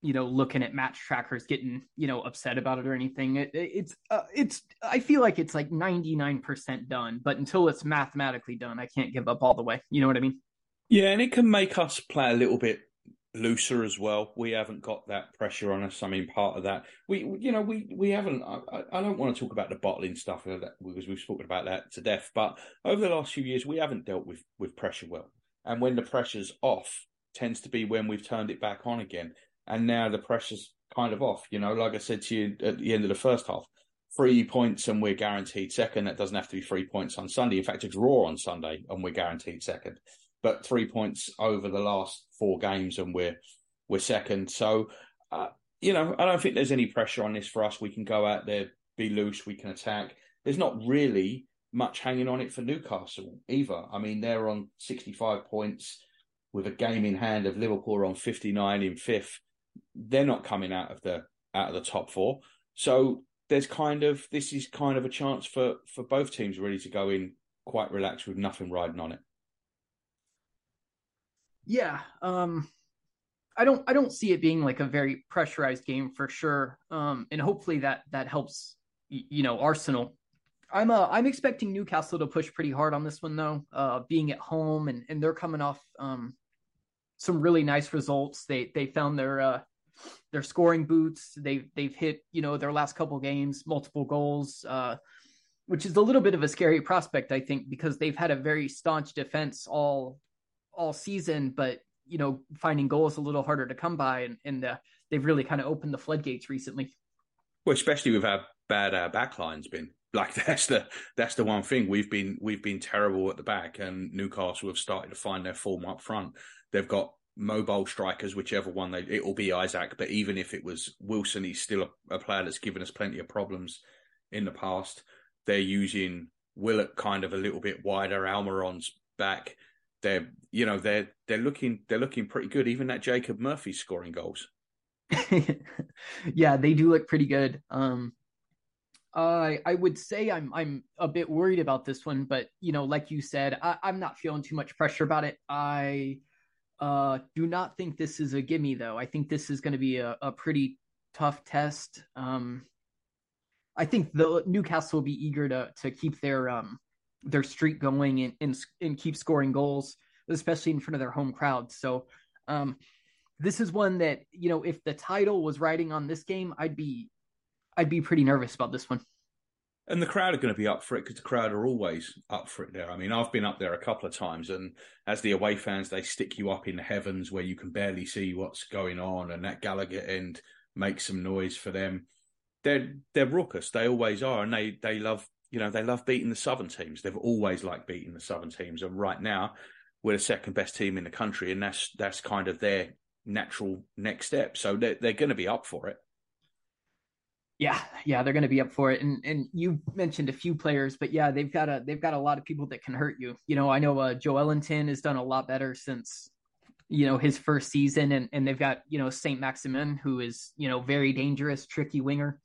you know, looking at match trackers getting you know upset about it or anything. It, it's uh, it's. I feel like it's like 99% done, but until it's mathematically done, I can't give up all the way. You know what I mean? Yeah, and it can make us play a little bit looser as well. We haven't got that pressure on us. I mean, part of that, we, you know, we we haven't. I, I don't want to talk about the bottling stuff because we've spoken about that to death. But over the last few years, we haven't dealt with with pressure well. And when the pressure's off, tends to be when we've turned it back on again. And now the pressure's kind of off. You know, like I said to you at the end of the first half, three points and we're guaranteed second. That doesn't have to be three points on Sunday. In fact, a draw on Sunday and we're guaranteed second but three points over the last four games, and we're we're second. So, uh, you know, I don't think there's any pressure on this for us. We can go out there, be loose, we can attack. There's not really much hanging on it for Newcastle either. I mean, they're on 65 points with a game in hand of Liverpool on 59 in fifth. They're not coming out of the out of the top four. So there's kind of this is kind of a chance for for both teams really to go in quite relaxed with nothing riding on it. Yeah, um, I don't I don't see it being like a very pressurized game for sure. Um, and hopefully that that helps you know Arsenal. I'm uh I'm expecting Newcastle to push pretty hard on this one though. Uh, being at home and and they're coming off um some really nice results. They they found their uh their scoring boots. They've they've hit you know their last couple games multiple goals. Uh, which is a little bit of a scary prospect, I think, because they've had a very staunch defense all all season, but you know, finding goals a little harder to come by, and, and uh, they've really kind of opened the floodgates recently. Well, especially with how bad our backline's been. Like that's the that's the one thing we've been we've been terrible at the back, and Newcastle have started to find their form up front. They've got mobile strikers, whichever one they it will be Isak, But even if it was Wilson, he's still a, a player that's given us plenty of problems in the past. They're using Willock kind of a little bit wider. Almiron's back they're you know they're they're looking they're looking pretty good. Even that Jacob Murphy scoring goals. yeah, they do look pretty good. Um, I I would say I'm I'm a bit worried about this one, but you know, like you said, I, I'm not feeling too much pressure about it. I uh, do not think this is a gimme though. I think this is going to be a, a pretty tough test. Um, I think the Newcastle will be eager to to keep their um their streak going and, and, and keep scoring goals, especially in front of their home crowd. So, um, this is one that you know, if the title was riding on this game, I'd be, I'd be pretty nervous about this one. And the crowd are going to be up for it because the crowd are always up for it there. I mean, I've been up there a couple of times, and as the away fans, they stick you up in the heavens where you can barely see what's going on, and that Gallowgate end makes some noise for them. they're they're raucous. They always are, and they they love you know they love beating the southern teams. They've always liked beating the southern teams, and right now we're the second best team in the country, and that's that's kind of their natural next step. So they're they're going to be up for it. Yeah, yeah, they're going to be up for it. And and you mentioned a few players, but yeah, they've got a they've got a lot of people that can hurt you. You know, I know uh, Joelinton has done a lot better since you know his first season, and and they've got you know Saint Maximin, who is you know very dangerous, tricky winger.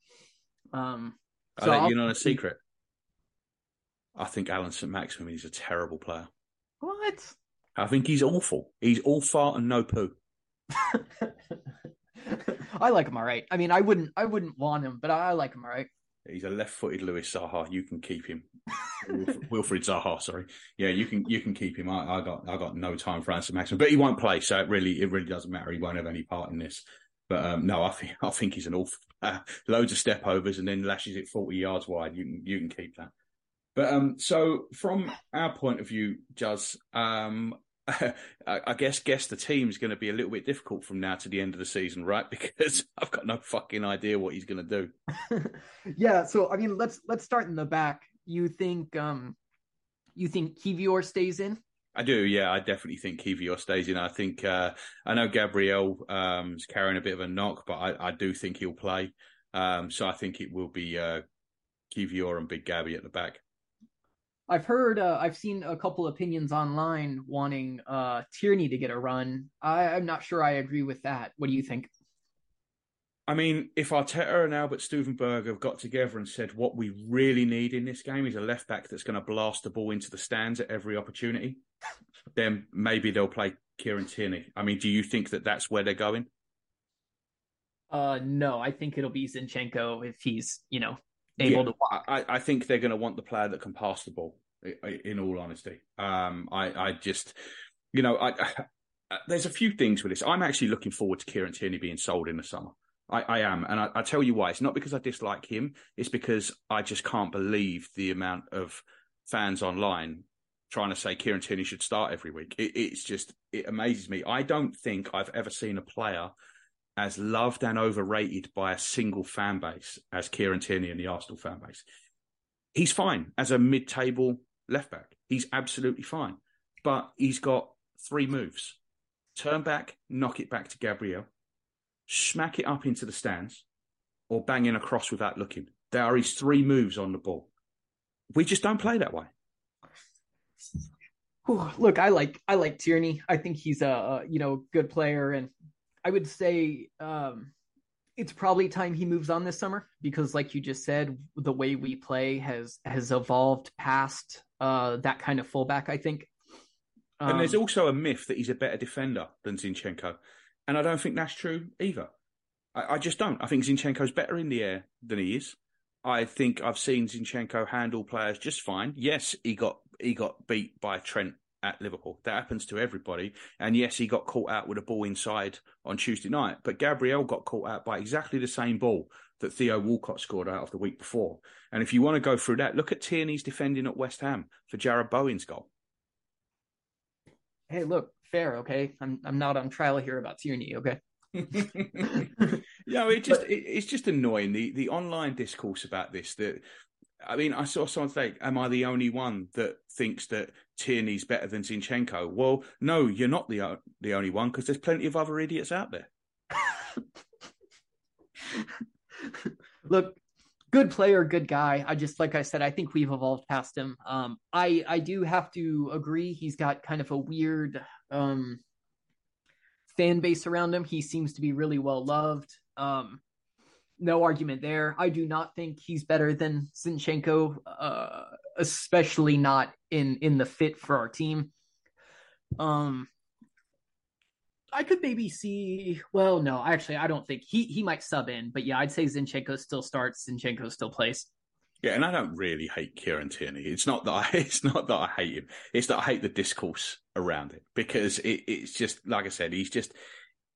Um, so I let you know a secret. I think Alan St. Maximin is a terrible player. What? I think he's awful. He's all fart and no poo. I like him all right. I mean, I wouldn't, I wouldn't want him, but I like him all right. He's a left-footed Louis Zaha. You can keep him. Wilfried Zaha, sorry. Yeah, you can you can keep him. I, I got I got no time for Anson Maximin, but he won't play, so it really it really doesn't matter. He won't have any part in this. But um, no, I think I think he's an awful uh, loads of step overs and then lashes it forty yards wide. You can you can keep that. But um, so from our point of view, Juz, um, I guess guess the team's going to be a little bit difficult from now to the end of the season, right? Because I've got no fucking idea what he's going to do. yeah, so I mean, let's let's start in the back. You think um, you think Kiwior stays in? I do, yeah. I definitely think Kiwior stays in. I think uh, I know Gabriel um, is carrying a bit of a knock, but I, I do think he'll play. Um, so I think it will be uh, Kiwior and Big Gabby at the back. I've heard, uh, I've seen a couple opinions online wanting uh, Tierney to get a run. I, I'm not sure I agree with that. What do you think? I mean, if Arteta and Albert Stuivenberg have got together and said what we really need in this game is a left back that's going to blast the ball into the stands at every opportunity, then maybe they'll play Kieran Tierney. I mean, do you think that that's where they're going? Uh, no, I think it'll be Zinchenko if he's, you know, able yeah, to. I, I think they're going to want the player that can pass the ball. In all honesty, um, I, I just, you know, I, I, there's a few things with this. I'm actually looking forward to Kieran Tierney being sold in the summer. I, I am, and I, I, tell you why. It's not because I dislike him. It's because I just can't believe the amount of fans online trying to say Kieran Tierney should start every week. It, it's just it amazes me. I don't think I've ever seen a player as loved and overrated by a single fan base as Kieran Tierney and the Arsenal fan base. He's fine as a mid-table left back. He's absolutely fine, but he's got three moves: turn back, knock it back to Gabriel, smack it up into the stands, or bang in across without looking. There are his three moves on the ball. We just don't play that way. Look, I like I like Tierney. I think he's a, a you know good player, and I would say um, it's probably time he moves on this summer because, like you just said, the way we play has has evolved past uh, that kind of fullback. I think. Um, and there's um, also a myth that he's a better defender than Zinchenko, and I don't think that's true either. I, I just don't. I think Zinchenko's better in the air than he is. I think I've seen Zinchenko handle players just fine. Yes, he got he got beat by Trent at Liverpool. That happens to everybody. And yes, he got caught out with a ball inside on Tuesday night, but Gabriel got caught out by exactly the same ball that Theo Walcott scored out of the week before. And if you want to go through that, look at Tierney's defending at West Ham for Jarrod Bowen's goal. Hey, look, fair, okay? I'm I'm not on trial here about Tierney, okay? yeah, it just it, it's just annoying the the online discourse about this that I mean, I saw someone say, "Am I the only one that thinks that Tierney's better than Zinchenko?" Well, no, you're not the the only one because there's plenty of other idiots out there. Look, good player, good guy. I just like I said, I think we've evolved past him. Um, I I do have to agree. He's got kind of a weird um fan base around him. He seems to be really well loved. Um, no argument there. I do not think he's better than Zinchenko, uh, especially not in in the fit for our team. Um, I could maybe see. Well, no, actually, I don't think he he might sub in, but yeah, I'd say Zinchenko still starts. Zinchenko still plays. Yeah, and I don't really hate Kieran Tierney. It's not that I, it's not that I hate him. It's that I hate the discourse around it because it, it's just like I said. He's just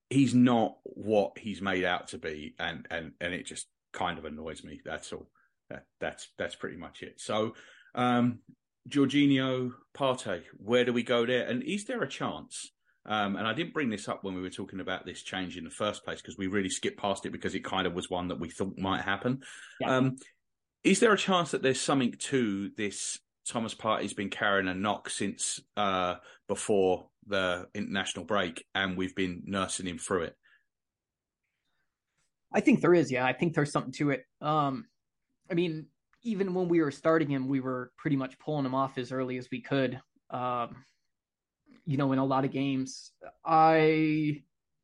he's not what he's made out to be, and and and it just kind of annoys me. That's all. That, that's that's pretty much it. So, um, Jorginho, Partey, where do we go there? And is there a chance Um, and I didn't bring this up when we were talking about this change in the first place because we really skipped past it because it kind of was one that we thought might happen. Yeah. Um, is there a chance that there's something to this? Thomas Partey's been carrying a knock since uh, before the international break, and we've been nursing him through it. I think there is, yeah. I think there's something to it. Um, I mean, even when we were starting him, we were pretty much pulling him off as early as we could. Um, you know, in a lot of games, I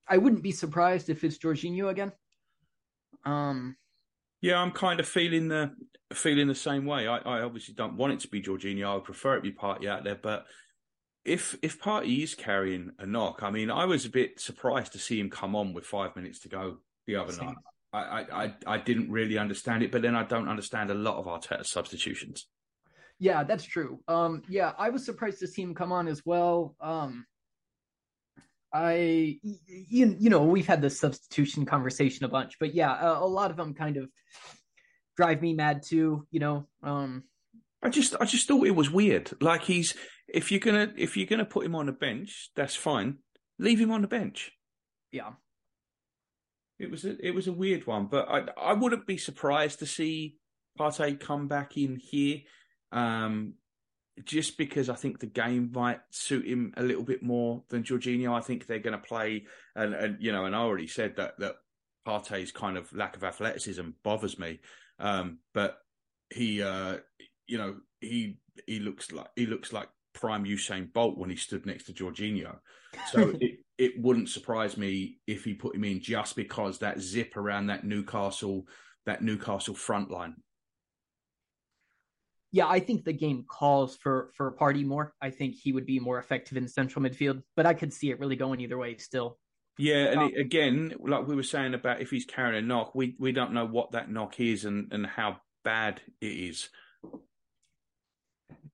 I wouldn't be surprised if it's Jorginho again. Um, yeah, I'm kind of feeling the feeling the same way. I, I obviously don't want it to be Jorginho. I would prefer it be Partey out there, but if if Partey is carrying a knock, I mean, I was a bit surprised to see him come on with five minutes to go the other Same. night. I, I I didn't really understand it, but then I don't understand a lot of Arteta's substitutions. Yeah, that's true. Um, yeah, I was surprised to see him come on as well. Um, I, you, you know, we've had this substitution conversation a bunch, but yeah, a, a lot of them kind of drive me mad too. You know, um, I just I just thought it was weird. Like he's if you're gonna if you're gonna put him on the bench, that's fine. Leave him on the bench. yeah, It was a it was a weird one, but I I wouldn't be surprised to see Partey come back in here, um, just because I think the game might suit him a little bit more than Jorginho. I think they're going to play, and, and you know, and I already said that that Partey's kind of lack of athleticism bothers me, um, but he, uh, you know, he he looks like he looks like prime Usain Bolt when he stood next to Jorginho. So it, it wouldn't surprise me if he put him in just because that zip around that Newcastle that Newcastle front line. yeah. I think the game calls for for a Partey more. I think he would be more effective in central midfield, but I could see it really going either way still. Yeah, and it, uh, again, like we were saying about if he's carrying a knock, we we don't know what that knock is and and how bad it is.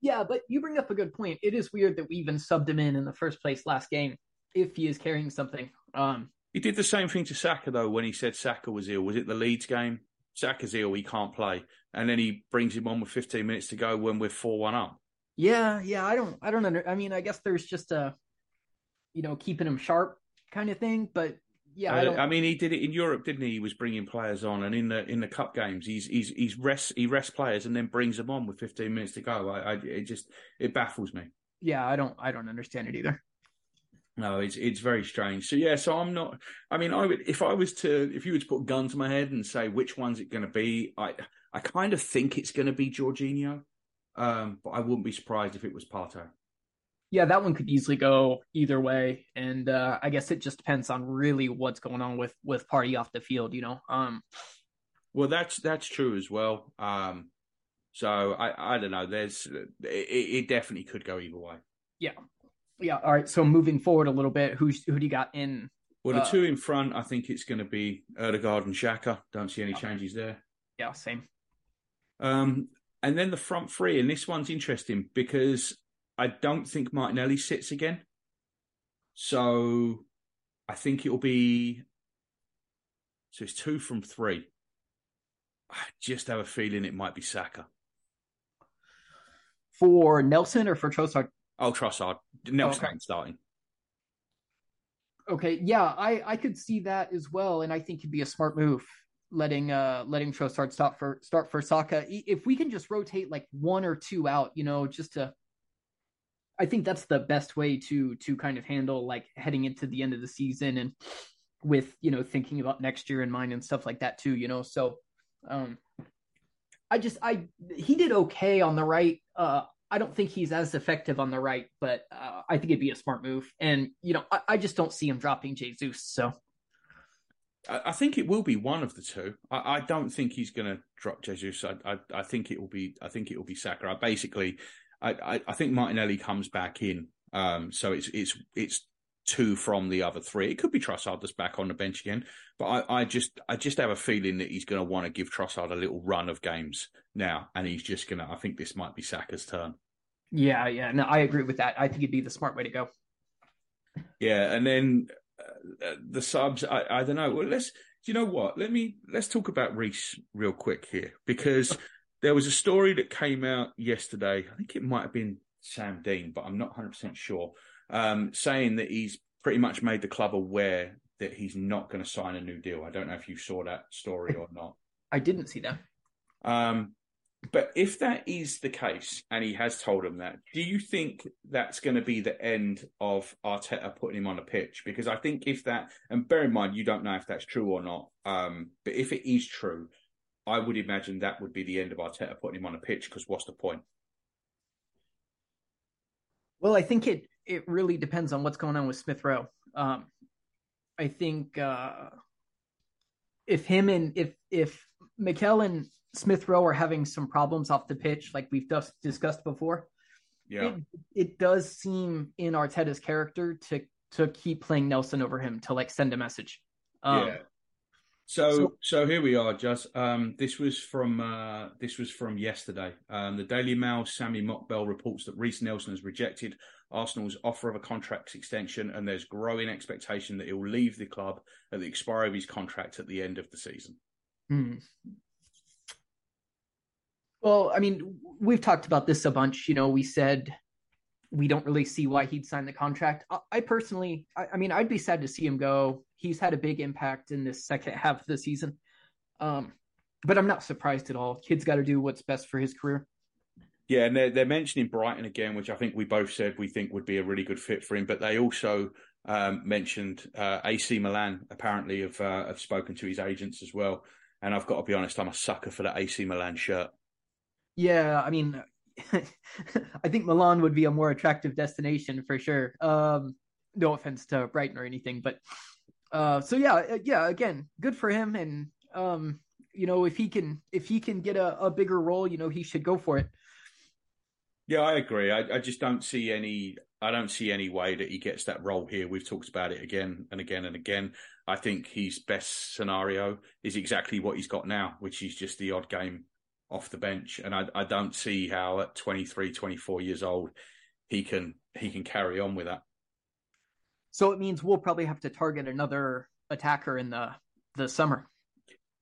Yeah, but you bring up a good point. It is weird that we even subbed him in in the first place last game if he is carrying something. Um, He did the same thing to Saka though when he said Saka was ill. Was it the Leeds game? Saka's ill, he can't play, and then he brings him on with 15 minutes to go when we're four one up. yeah, yeah. I don't, I don't under. I mean, I guess there's just a, you know, keeping him sharp kind of thing. But yeah, I Uh, don't. I mean, he did it in Europe, didn't he? He was bringing players on, and in the in the cup games, he's he's he's rest he rests players and then brings them on with 15 minutes to go. I, I it just it baffles me. yeah, I don't, I don't understand it either. No, it's it's very strange. So yeah, so I'm not. I mean, I would if I was to if you were to put a gun to my head and say which one's it going to be, I I kind of think it's going to be Jorginho, um, but I wouldn't be surprised if it was Partey. Yeah, that one could easily go either way, and uh, I guess it just depends on really what's going on with with Partey off the field. You know, um, Well, that's that's true as well. Um, so I I don't know. There's it, it definitely could go either way. yeah, yeah. All right, so moving forward a little bit, who's who do you got in? Well, the Uh, two in front, I think it's going to be Ødegaard and Xhaka. Don't see any changes there. Yeah, same. Um, and then the front three, and this one's interesting because I don't think Martinelli sits again. So I think it'll be. So it's two from three. I just have a feeling it might be Saka. For Nelson or for Trossard? Oh, Trossard. Nelson Okay. starting. Okay, yeah, I I could see that as well, and I think it'd be a smart move letting uh letting Trossard start for start for Saka. If we can just rotate like one or two out, you know, just to I think that's the best way to to kind of handle like heading into the end of the season and with, you know, thinking about next year in mind and stuff like that too, you know. So um I just I he did okay on the right. Uh I don't think he's as effective on the right, but uh, I think it'd be a smart move. And you know, I, I just don't see him dropping Jesus. So I, I think it will be one of the two. I, I don't think he's going to drop Jesus. I, I, think it will be. I think it will be Saka. I basically, I, I, I think Martinelli comes back in. Um, so it's it's it's two from the other three. It could be Trossard that's back on the bench again, but I, I just I just have a feeling that he's going to want to give Trossard a little run of games now, and he's just going to. I think this might be Saka's turn. yeah, yeah, no, I agree with that. I think it'd be the smart way to go. Yeah, and then uh, the subs. I, I don't know. Well, let's. Do you know what? Let me let's talk about Reiss real quick here because there was a story that came out yesterday. I think it might have been Sam Dean, but I'm not 100 percent sure. Um, saying that he's pretty much made the club aware that he's not going to sign a new deal. I don't know if you saw that story or not. I didn't see that. Um, but if that is the case, and he has told him that, do you think that's going to be the end of Arteta putting him on a pitch? Because I think if that, and bear in mind, you don't know if that's true or not, um, but if it is true, I would imagine that would be the end of Arteta putting him on a pitch. Because what's the point? Well, I think it it really depends on what's going on with Smith Rowe. Um, I think uh, if him and if if Mikel and Smith Rowe are having some problems off the pitch, like we've just discussed before, Yeah, it, it does seem in Arteta's character to to keep playing Nelson over him to like send a message. Um, yeah. So, so- so here we are, Just um, this was from uh, this was from yesterday. Um, the Daily Mail, Sami Mokbel reports that Reiss Nelson has rejected Arsenal's offer of a contract extension, and there's growing expectation that he will leave the club at the expiry of his contract at the end of the season. Hmm. Well, I mean, we've talked about this a bunch. You know, we said we don't really see why he'd sign the contract. I, I personally, I, I mean, I'd be sad to see him go. He's had a big impact in this second half of the season. Um, but I'm not surprised at all. Kid's got to do what's best for his career. Yeah, and they're, they're mentioning Brighton again, which I think we both said we think would be a really good fit for him. But they also um, mentioned uh, AC Milan. Apparently, have uh, have spoken to his agents as well. And I've got to be honest, I'm a sucker for that AC Milan shirt. Yeah, I mean, I think Milan would be a more attractive destination for sure. Um, no offense to Brighton or anything, but uh, so yeah, uh, yeah. Again, good for him, and um, you know, if he can, if he can get a, a bigger role, you know, he should go for it. Yeah, I agree. I, I just don't see any. I don't see any way that he gets that role here. We've talked about it again and again and again. I think his best scenario is exactly what he's got now, which is just the odd game off the bench. And I, I don't see how at 23, 24 years old he can he can carry on with that. So it means we'll probably have to target another attacker in the the summer.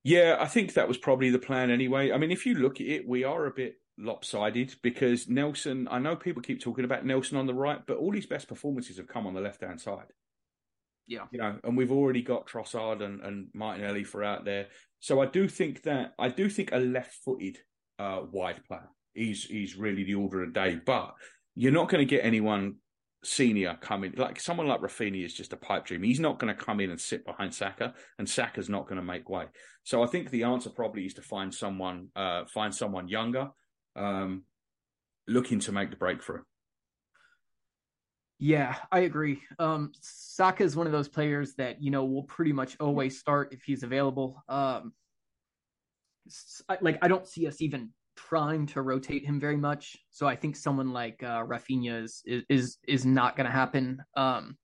Yeah, I think that was probably the plan anyway. I mean, if you look at it, we are a bit lopsided because Nelson, I know people keep talking about Nelson on the right, but all his best performances have come on the left hand side. Yeah. You know, and we've already got Trossard and, and Martinelli for out there. So I do think that I do think a left footed uh, wide player is is really the order of the day. But you're not going to get anyone senior coming like someone like Raphinha is just a pipe dream. He's not going to come in and sit behind Saka, and Saka's not going to make way. So I think the answer probably is to find someone uh, find someone younger, um, looking to make the breakthrough. Yeah, I agree. Um, Saka is one of those players that you know will pretty much always start if he's available. Um, like I don't see us even trying to rotate him very much. So I think someone like uh, Raphinha is is is, not going to happen. Um,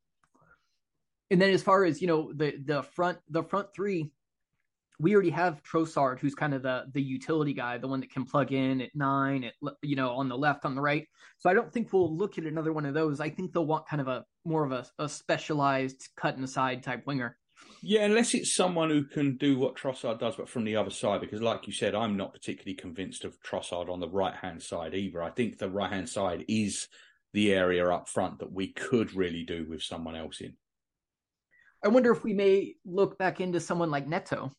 and then as far as you know the the front the front three, we already have Trossard, who's kind of the the utility guy, the one that can plug in at nine, at you know on the left, on the right. So I don't think we'll look at another one of those. I think they'll want kind of a more of a, a specialized cut inside type winger. Yeah, unless it's someone who can do what Trossard does, but from the other side. Because, like you said, I'm not particularly convinced of Trossard on the right hand side either. I think the right hand side is the area up front that we could really do with someone else in. I wonder if we may look back into someone like Neto.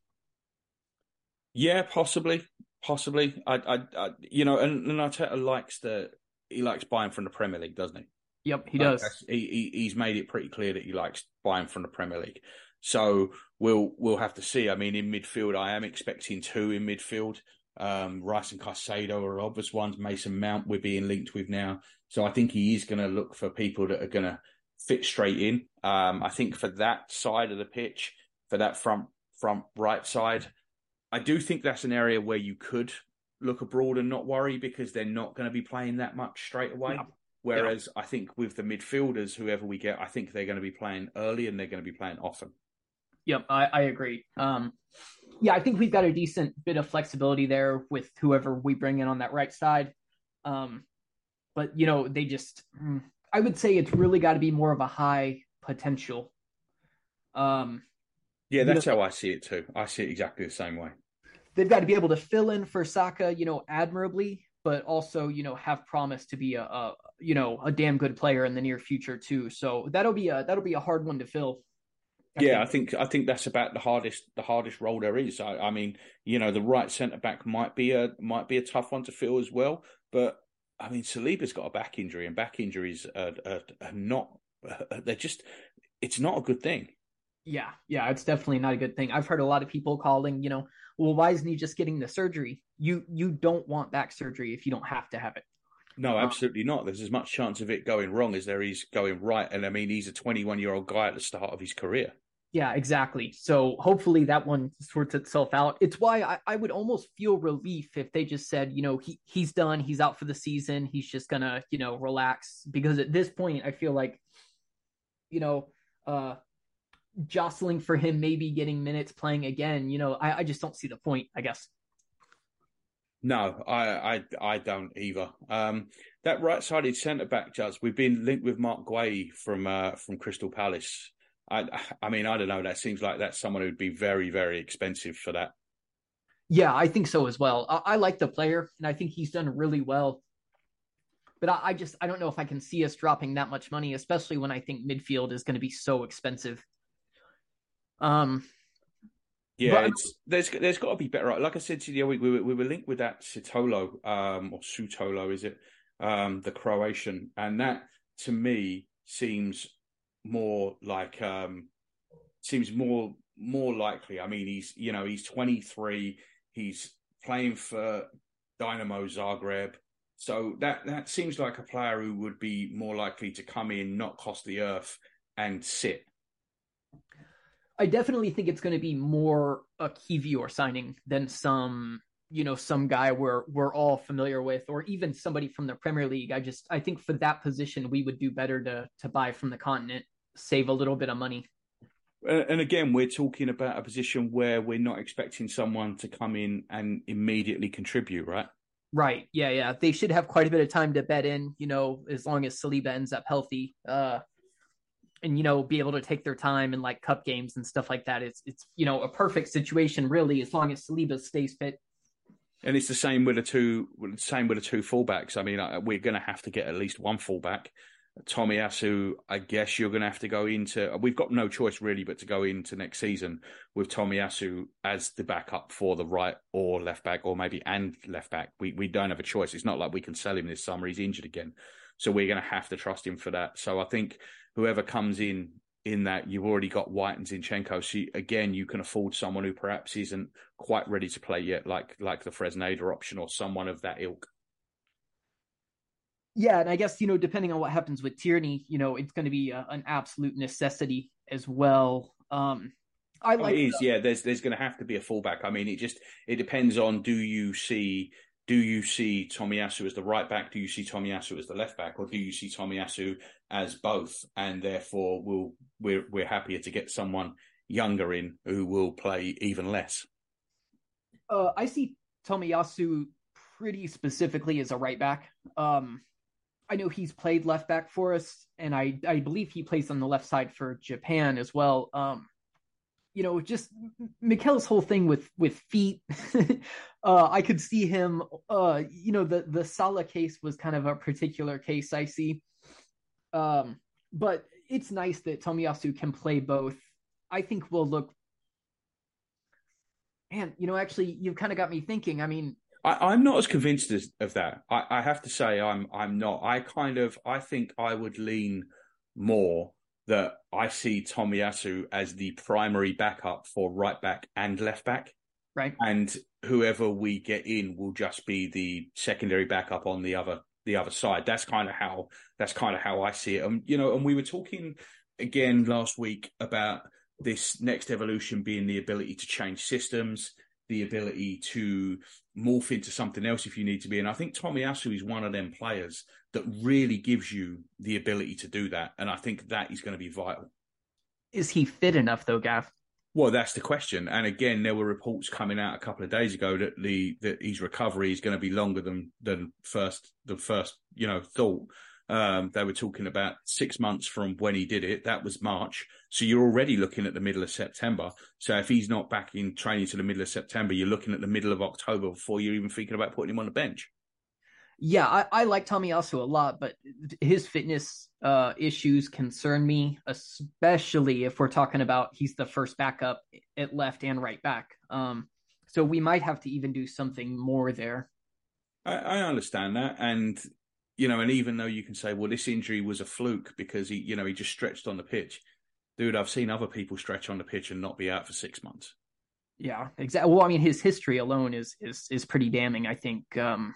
Yeah, possibly, possibly. I, I, I you know, and, and Arteta likes the he likes buying from the Premier League, doesn't he? Yep, he Like, does. He, he he's made it pretty clear that he likes buying from the Premier League. So we'll we'll have to see. I mean, in midfield, I am expecting two in midfield. Um, Rice and Caicedo are obvious ones. Mason Mount we're being linked with now. So I think he is going to look for people that are going to fit straight in. Um, I think for that side of the pitch, for that front front right side, I do think that's an area where you could look abroad and not worry because they're not going to be playing that much straight away. Yeah. Whereas I think with the midfielders, whoever we get, I think they're going to be playing early and they're going to be playing often. Yep, I, I agree. Um, yeah, I think we've got a decent bit of flexibility there with whoever we bring in on that right side. Um, but you know, they just, mm, I would say it's really got to be more of a high potential. Um, Yeah, You that's know- how I see it too. I see it exactly the same way. They've got to be able to fill in for Saka, you know, admirably, but also, you know, have promise to be a, a you know, a damn good player in the near future too. So that'll be a that'll be a hard one to fill. I yeah, think. I think I think that's about the hardest the hardest role there is. I, I mean, you know, the right centre back might be a might be a tough one to fill as well. But I mean, Saliba's got a back injury, and back injuries are, are, are not. Uh, they're just. It's not a good thing. Yeah, yeah, it's definitely not a good thing. I've heard a lot of people calling, you know, well, why isn't he just getting the surgery? You you don't want back surgery if you don't have to have it. No, absolutely not. There's as much chance of it going wrong as there is going right. And I mean, he's a 21 year old guy at the start of his career. Yeah, exactly. So hopefully that one sorts itself out. It's why I, I would almost feel relief if they just said, you know, he he's done, he's out for the season, he's just gonna, you know, relax. Because at this point, I feel like, you know, uh jostling for him maybe getting minutes playing again, you know, I, I just don't see the point, I guess. No, I I, I don't either. Um, that right-sided centre back, Judge, we've been linked with Marc Guéhi from uh, from Crystal Palace. I I mean, I don't know. That seems like that's someone who'd be very very expensive for that. Yeah, I think so as well. I, I like the player, and I think he's done really well. But I, I just I don't know if I can see us dropping that much money, especially when I think midfield is going to be so expensive. Um, yeah, there's there's got to be better. Like I said to you the other week, we were, we were linked with that Sitolo, um, or Sutolo, is it? Um, the Croatian, and that to me seems more like um, seems more more likely. I mean, he's you know he's 23, he's playing for Dinamo Zagreb, so that that seems like a player who would be more likely to come in, not cost the earth, and sit. I definitely think it's going to be more a Kiwior signing than some, you know, some guy we're we're all familiar with, or even somebody from the Premier League. I just I think for that position we would do better to to buy from the continent, save a little bit of money. And again, we're talking about a position where we're not expecting someone to come in and immediately contribute, right? Right. Yeah, yeah. They should have quite a bit of time to bed in, you know, as long as Saliba ends up healthy. Uh and you know be able to take their time in like cup games and stuff like that. It's it's you know a perfect situation really as long as Saliba stays fit. And it's the same with the two, same with the two fullbacks. I mean, uh, we're going to have to get at least one fullback. Tommy Tomiyasu, I guess you're going to have to go into. We've got no choice really, but to go into next season with Tommy Tomiyasu as the backup for the right or left back, or maybe and left back. We we don't have a choice. It's not like we can sell him this summer. He's injured again, so we're going to have to trust him for that. So I think whoever comes in in that you've already got White and Zinchenko. So you, again, you can afford someone who perhaps isn't quite ready to play yet, like like the Fresneda option or someone of that ilk. Yeah, and I guess you know, depending on what happens with Tierney, you know, it's going to be a, an absolute necessity as well. Um, I like. Oh, it is, the... yeah. There's there's going to have to be a fullback. I mean, it just it depends on do you see do you see Tomiyasu as the right back? Do you see Tomiyasu as the left back, or do you see Tomiyasu as both? And therefore, we'll, we're we're happier to get someone younger in who will play even less. Uh, I see Tomiyasu pretty specifically as a right back. Um, I know he's played left back for us, and I I believe he plays on the left side for Japan as well. Um, you know, just Mikel's whole thing with with feet. uh, I could see him. Uh, you know, the the Salah case was kind of a particular case I see. Um, but it's nice that Tomiyasu can play both. I think we'll look. Man, you know, actually, you've kind of got me thinking. I mean, I, am not as convinced as, of that. I, I have to say, I'm I'm not. I kind of I think I would lean more that I see Tomiyasu as the primary backup for right back and left back. Right. And whoever we get in will just be the secondary backup on the other the other side. That's kind of how that's kind of how I see it. And you know, and we were talking again last week about this next evolution being the ability to change systems, the ability to morph into something else if you need to be. And I think Tomiyasu is one of them players that really gives you the ability to do that. And I think that is going to be vital. Is he fit enough though, Gav? Well, that's the question. And again, there were reports coming out a couple of days ago that the that his recovery is going to be longer than than first the first you know thought. Um, they were talking about six months from when he did it. That was March. So you're already looking at the middle of September. So if he's not back in training to the middle of September, you're looking at the middle of October before you're even thinking about putting him on the bench. Yeah, I, I like Tomiyasu a lot, but his fitness uh, issues concern me, especially if we're talking about he's the first backup at left and right back. Um, so we might have to even do something more there. I, I understand that, and you know, and even though you can say, well, this injury was a fluke because he, you know, he just stretched on the pitch. Dude, I've seen other people stretch on the pitch and not be out for six months. Yeah, exactly. Well, I mean, his history alone is is is pretty damning. I think. Um,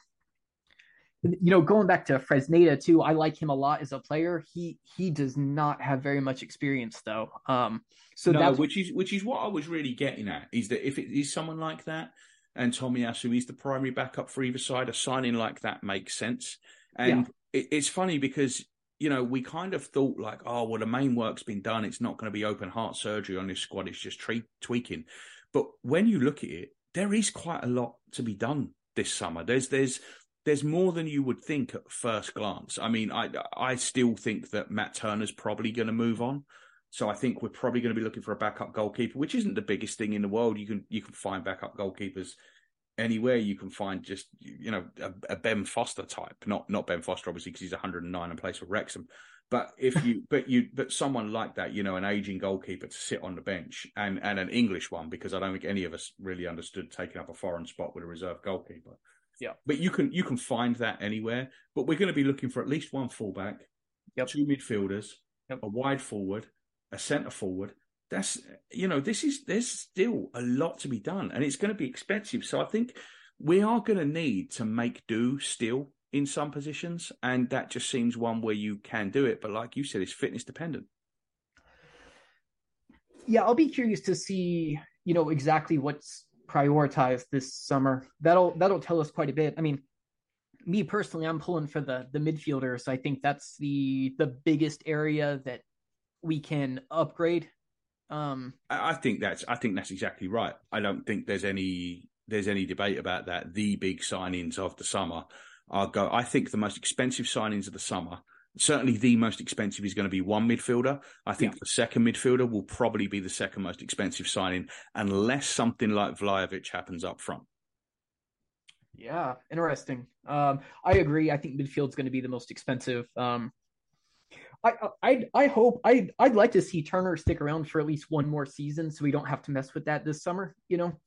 you know, going back to Fresneda too, I like him a lot as a player. He he does not have very much experience though. Um, so no, that's which is which is what I was really getting at is that if it is someone like that and Tommy Tomiyasu is the primary backup for either side, a signing like that makes sense. And yeah. it, it's funny because you know we kind of thought like, oh well, the main work's been done. It's not going to be open heart surgery on this squad. It's just tre- tweaking. But when you look at it, there is quite a lot to be done this summer. There's there's there's more than you would think at first glance. I mean, I I still think that Matt Turner's probably going to move on. So I think we're probably going to be looking for a backup goalkeeper, which isn't the biggest thing in the world. You can you can find backup goalkeepers anywhere. You can find just you know a, a Ben Foster type, not not Ben Foster obviously because he's 109 and plays for Wrexham. But if you but you but someone like that, you know, an aging goalkeeper to sit on the bench and and an English one because I don't think any of us really understood taking up a foreign spot with a reserve goalkeeper. Yeah. But you can you can find that anywhere. But we're going to be looking for at least one fullback, yep. two midfielders, yep. a wide forward, a centre forward. That's you know this is there's still a lot to be done, and it's going to be expensive. So I think we are going to need to make do still in some positions, and that just seems one where you can do it. But like you said, it's fitness dependent. Yeah, I'll be curious to see you know exactly what's prioritized this summer. That'll that'll tell us quite a bit. I mean, me personally, I'm pulling for the the midfielders. I think that's the the biggest area that we can upgrade. Um, I think that's I think that's exactly right. I don't think there's any there's any debate about that. The big signings of the summer are go. I think the most expensive signings of the summer certainly the most expensive is going to be one midfielder. I think yeah. the second midfielder will probably be the second most expensive signing, unless something like Vlahovic happens up front. Yeah, interesting. Um, I agree. I think midfield's going to be the most expensive. Um, I I I hope I I'd like to see Turner stick around for at least one more season, so we don't have to mess with that this summer. You know,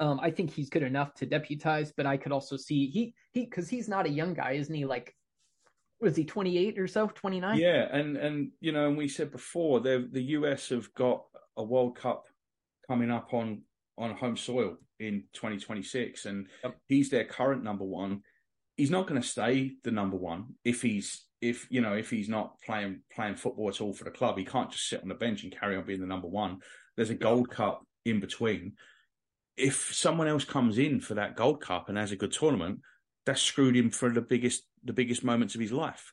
um, I think he's good enough to deputize, but I could also see he he because he's not a young guy, isn't he? Like was he 28 or so 29 yeah and and you know and we said before the the us have got a world cup coming up on on home soil in 2026 and yep. he's their current number one he's not going to stay the number one if he's if you know if he's not playing playing football at all for the club he can't just sit on the bench and carry on being the number one there's a gold cup in between if someone else comes in for that gold cup and has a good tournament that's screwed him for the biggest the biggest moments of his life.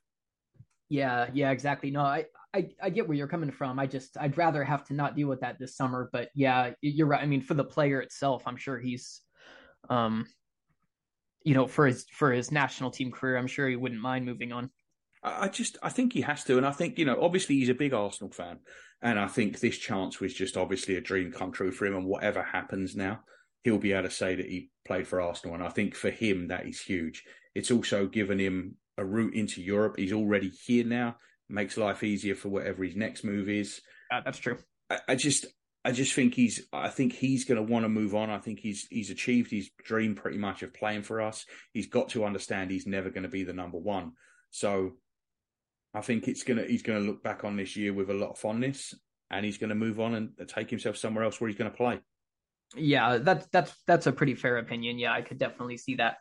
Yeah, yeah, exactly. No, I, I, I get where you're coming from. I just I'd rather have to not deal with that this summer. But yeah, you're right. I mean, for the player itself, I'm sure he's, um, you know, for his for his national team career, I'm sure he wouldn't mind moving on. I just I think he has to, and I think you know, obviously he's a big Arsenal fan, and I think this chance was just obviously a dream come true for him. And whatever happens now, he'll be able to say that he played for Arsenal. And I think for him, that is huge. It's also given him a route into Europe. He's already here now, makes life easier for whatever his next move is. Uh, that's true. I, I, just, I just think he's, I think he's going to want to move on. I think he's, he's achieved his dream pretty much of playing for us. He's got to understand he's never going to be the number one. So I think it's going to, he's going to look back on this year with a lot of fondness and he's going to move on and take himself somewhere else where he's going to play. Yeah, that's that's that's a pretty fair opinion. Yeah, I could definitely see that.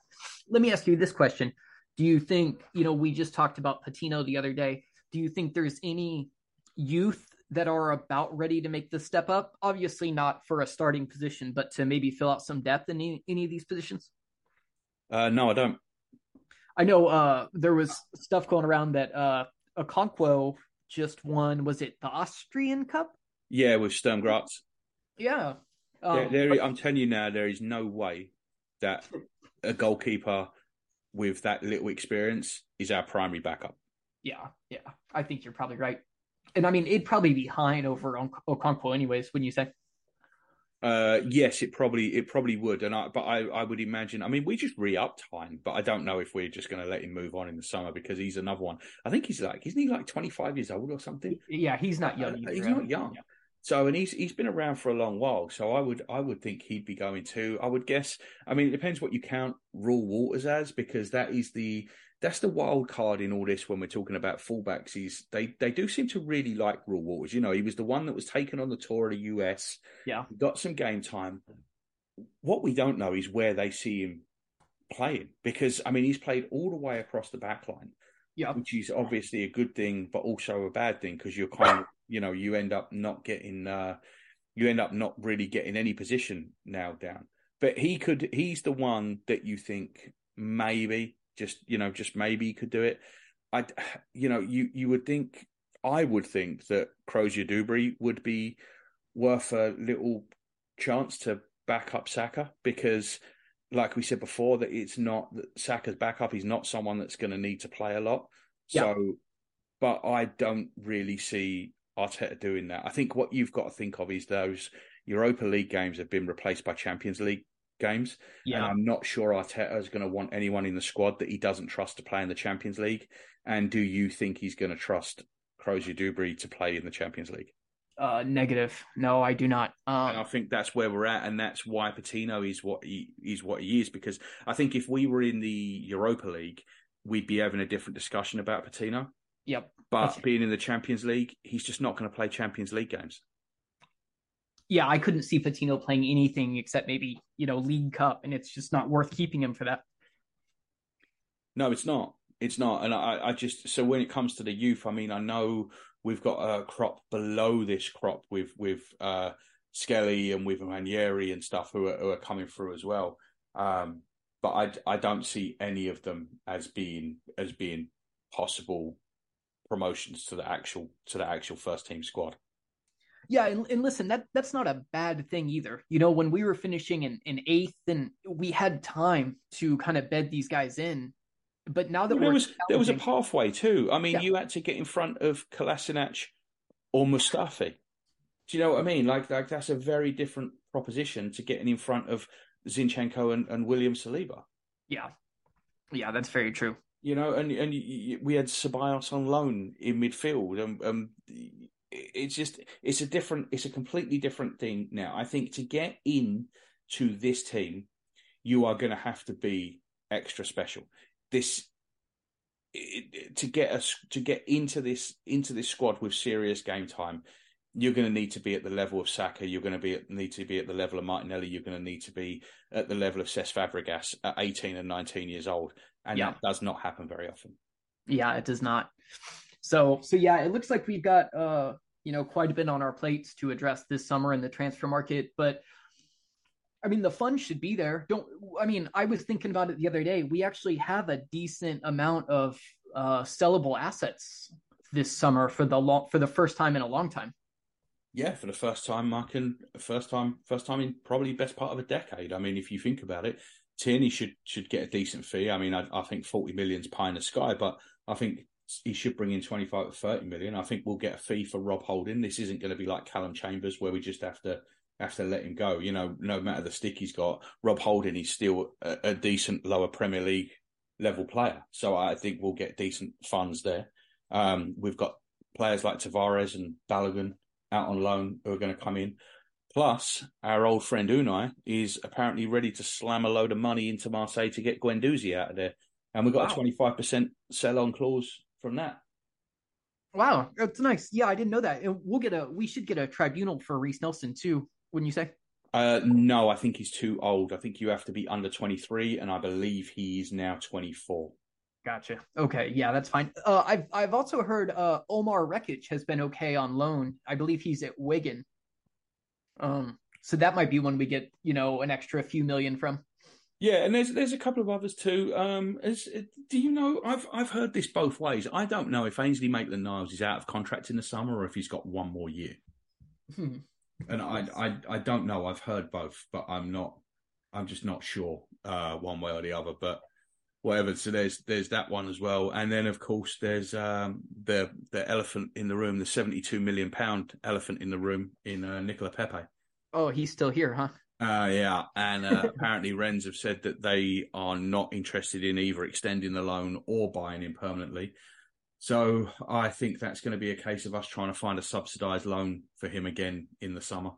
Let me ask you this question: Do you think you know we just talked about Patino the other day? Do you think there's any youth that are about ready to make the step up? Obviously, not for a starting position, but to maybe fill out some depth in any, any of these positions. Uh, no, I don't. I know uh, there was stuff going around that uh, Okonkwo just won. Was it the Austrian Cup? Yeah, with Sturm Graz. Yeah, um, there. I'm telling you now, there is no way that a goalkeeper with that little experience is our primary backup. Yeah, yeah, I think you're probably right. And I mean, it'd probably be Hein over Okonkwo, anyways. Wouldn't you say? Uh, yes, it probably it probably would, and I but I, I would imagine. I mean, we just re up time, but I don't know if we're just going to let him move on in the summer because he's another one. I think he's like, isn't he like twenty five years old or something? Yeah, he's not young. Uh, Either, he's right? not young. Yeah. So, and he's he's been around for a long while. So, I would I would think he'd be going too. I would guess. I mean, it depends what you count Reuell Walters as, because that is the that's the wild card in all this when we're talking about fullbacks. is they they do seem to really like Reuell Walters. You know, he was the one that was taken on the tour of the US. Yeah. got some game time. What we don't know is where they see him playing, because I mean, he's played all the way across the back line Yeah. which is obviously a good thing, but also a bad thing because you're kind of, you know, you end up not getting, uh, you end up not really getting any position nailed down. But he could, he's the one that you think maybe, just, you know, just maybe he could do it. I, you know, you, you would think, I would think that Cozier-Duberry would be worth a little chance to back up Saka because like we said before, that it's not that Saka's backup. He's not someone that's going to need to play a lot. Yeah. So, but I don't really see Arteta doing that. I think what you've got to think of is those Europa League games have been replaced by Champions League games. And Yeah. I'm not sure Arteta is going to want anyone in the squad that he doesn't trust to play in the Champions League. And do you think he's going to trust Cozier-Duberry to play in the Champions League? Uh, negative. No, I do not. and I Um, think that's where we're at, and that's why Patino is what he is what he is. Because I think if we were in the Europa League, we'd be having a different discussion about Patino. yep. But being in the Champions League, he's just not going to play Champions League games. Yeah, I couldn't see Patino playing anything except maybe you know League Cup, and it's just not worth keeping him for that. No, it's not. It's not. And I, I just so when it comes to the youth, I mean, I know we've got a crop below this crop with with uh, Skelly and with Nwaneri and stuff who are, who are coming through as well. Um, but I I don't see any of them as being as being possible promotions to the actual to the actual first team squad. Yeah, and, and listen, that that's not a bad thing either. You know, when we were finishing in, in eighth, and we had time to kind of bed these guys in. But now that there we're was there was a pathway too. I mean, Yeah. you had to get in front of Kolasinac or Mustafi. Do you know what I mean? Like, like that's a very different proposition to getting in front of Zinchenko and, and William Saliba. yeah, yeah, that's very true. You know, and and we had Ceballos on loan in midfield, and um, it's just it's a different, it's a completely different thing now. I think to get in to this team, you are going to have to be extra special. This it, to get us to get into this into this squad with serious game time. You're going to need to be at the level of Saka. You're going to be need to be at the level of Martinelli. You're going to need to be at the level of Cesc Fabregas at 18 and 19 years old, and Yeah. that does not happen very often. Yeah, it does not. So so yeah, it looks like we've got uh you know quite a bit on our plates to address this summer in the transfer market, but I mean the fun should be there. Don't I mean I was thinking about it the other day. We actually have a decent amount of uh sellable assets this summer for the long for the first time in a long time. Yeah, for the first time, Mark, and first time first time in probably best part of a decade. I mean, if you think about it, Tierney should should get a decent fee. I mean, I, I think forty million's pie in the sky, but I think he should bring in twenty five to thirty million. I think we'll get a fee for Rob Holding. This isn't going to be like Callum Chambers where we just have to have to let him go. You know, no matter the stick he's got, Rob Holding is still a, a decent lower Premier League level player. So I think we'll get decent funds there. Um, we've got players like Tavares and Balogun out on loan who are going to come in. Plus, our old friend Unai is apparently ready to slam a load of money into Marseille to get Guendouzi out of there. And we've got Wow. a twenty five percent sell on clause from that. Wow, that's nice. Yeah, I didn't know that. And We'll get a we should get a tribunal for Reiss Nelson too, wouldn't you say? Uh, no, I think he's too old. I think you have to be under 23, and I believe he is now 24. Gotcha. Okay, yeah, that's fine. Uh, I've I've also heard uh, Omar Rekik has been okay on loan. I believe he's at Wigan. Um, so that might be one we get, you know, an extra few million from. Yeah, and there's there's a couple of others too. Um, is, do you know? I've I've heard this both ways. I don't know if Ainsley Maitland-Niles is out of contract in the summer or if he's got one more year. Hmm. And I, I, I don't know. I've heard both, but I'm not. I'm just not sure uh, one way or the other. But whatever. So there's there's that one as well, and then of course there's um, the the elephant in the room, the 72 million pound elephant in the room in uh, Nicolas Pépé. Oh, he's still here, huh? Uh, yeah, and uh, apparently Rennes have said that they are not interested in either extending the loan or buying him permanently. So I think that's going to be a case of us trying to find a subsidised loan for him again in the summer.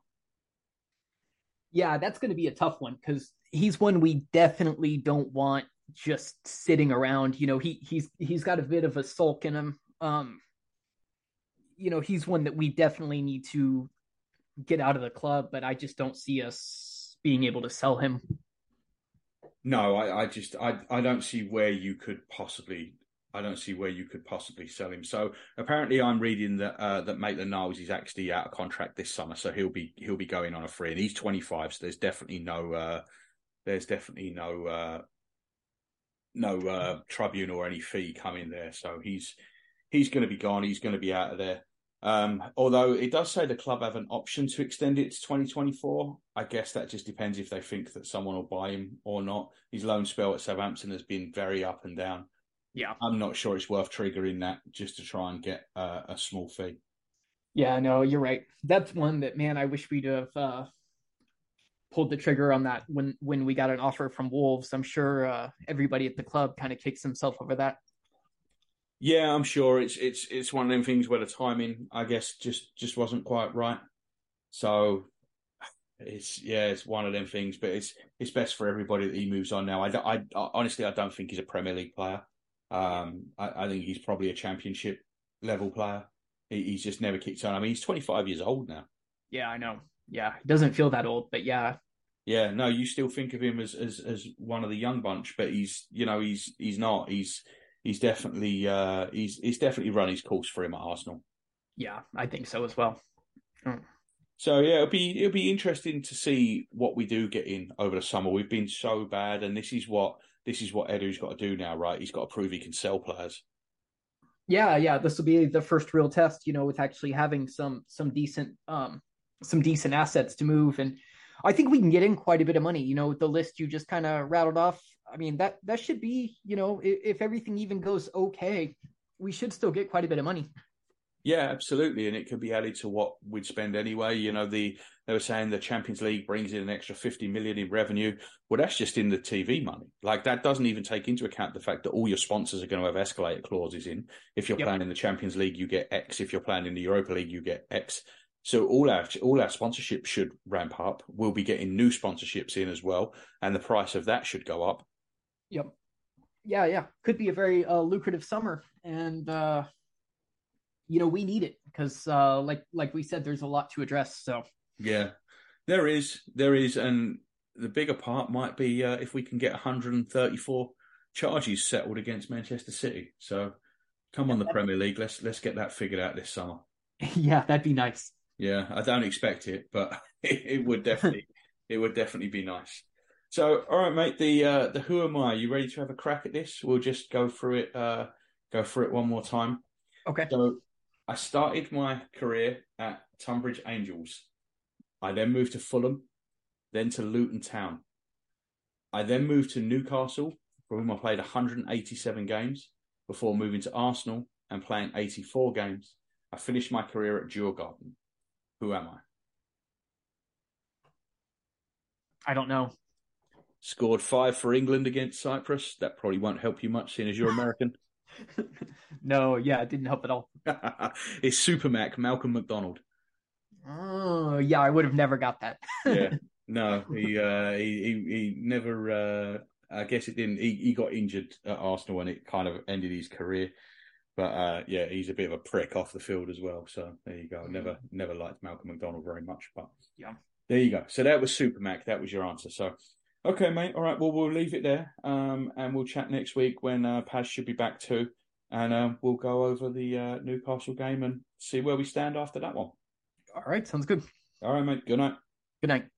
Yeah, that's going to be a tough one because he's one we definitely don't want just sitting around. You know, he he's he's got a bit of a sulk in him. Um, you know, he's one that we definitely need to get out of the club, but I just don't see us being able to sell him. No, I, I just I I don't see where you could possibly I don't see where you could possibly sell him. So apparently, I'm reading that uh, that Maitland Niles is actually out of contract this summer, so he'll be he'll be going on a free, and he's 25, so there's definitely no uh, there's definitely no uh, no uh, tribunal or any fee coming there. So he's he's going to be gone. He's going to be out of there. Um, although it does say the club have an option to extend it to 2024. I guess that just depends if they think that someone will buy him or not. His loan spell at Southampton has been very up and down. Yeah, I'm not sure it's worth triggering that just to try and get uh, a small fee. Yeah, no, you're right. That's one that man, I wish we'd have uh, pulled the trigger on that when when we got an offer from Wolves. I'm sure uh, everybody at the club kind of kicks himself over that. Yeah, I'm sure it's it's it's one of them things where the timing, I guess, just just wasn't quite right. So it's yeah, it's one of them things. But it's it's best for everybody that he moves on now. I, I, I honestly I don't think he's a Premier League player. Um, I, I, think he's probably a Championship level player. He, he's just never kicked on. I mean, he's 25 years old now. Yeah, I know. Yeah, he doesn't feel that old, but yeah. Yeah, no, you still think of him as as as one of the young bunch, but he's you know he's he's not. He's he's definitely uh, he's he's definitely run his course for him at Arsenal. Yeah, I think so as well. Mm. So yeah, it'll be it'll be interesting to see what we do get in over the summer. We've been so bad, and this is what this is what Edu's got to do now, right? He's got to prove he can sell players. Yeah, yeah, this will be the first real test, you know, with actually having some some decent um some decent assets to move and I think we can get in quite a bit of money. You know, the list you just kind of rattled off. I mean, that that should be, you know, if, if everything even goes okay, we should still get quite a bit of money. Yeah, absolutely, and it could be added to what we'd spend anyway. You know, the they were saying the Champions League brings in an extra fifty million in revenue. Well, that's just in the TV money. Like that doesn't even take into account the fact that all your sponsors are going to have escalator clauses in. If you're yep. playing in the Champions League, you get X. If you're playing in the Europa League, you get X. So all our all our sponsorships should ramp up. We'll be getting new sponsorships in as well, and the price of that should go up. Yep. Yeah, yeah. Could be a very uh, lucrative summer, and uh, you know we need it because, uh, like like we said, there's a lot to address. So yeah, there is, there is, and the bigger part might be uh, if we can get 134 charges settled against Manchester City. So come on, the Premier League, let's let's get that figured out this summer. Yeah, that'd be nice. Yeah, I don't expect it, but it, it would definitely it would definitely be nice. So, all right, mate. The uh, the who am I? You ready to have a crack at this? We'll just go through it. Uh, go through it one more time. Okay. So, I started my career at Tonbridge Angels. I then moved to Fulham, then to Luton Town. I then moved to Newcastle, for whom I played 187 games before moving to Arsenal and playing 84 games. I finished my career at Djurgården. Who am I? I don't know. Scored five for England against Cyprus. That probably won't help you much, seeing as you're American. no, yeah, it didn't help at all. it's Super Mac, Malcolm Macdonald. Oh, yeah, I would have never got that. yeah, no, he, uh, he, he he never. Uh, I guess it didn't. He, he got injured at Arsenal and it kind of ended his career. But uh, yeah, he's a bit of a prick off the field as well. So there you go. Mm. Never never liked Malcolm Macdonald very much, but yeah, there you go. So that was Super Mac. That was your answer. So okay, mate. All right. Well, we'll leave it there, um, and we'll chat next week when uh, Paz should be back too, and uh, we'll go over the uh, Newcastle game and see where we stand after that one. All right. Sounds good. All right, mate. Good night. Good night.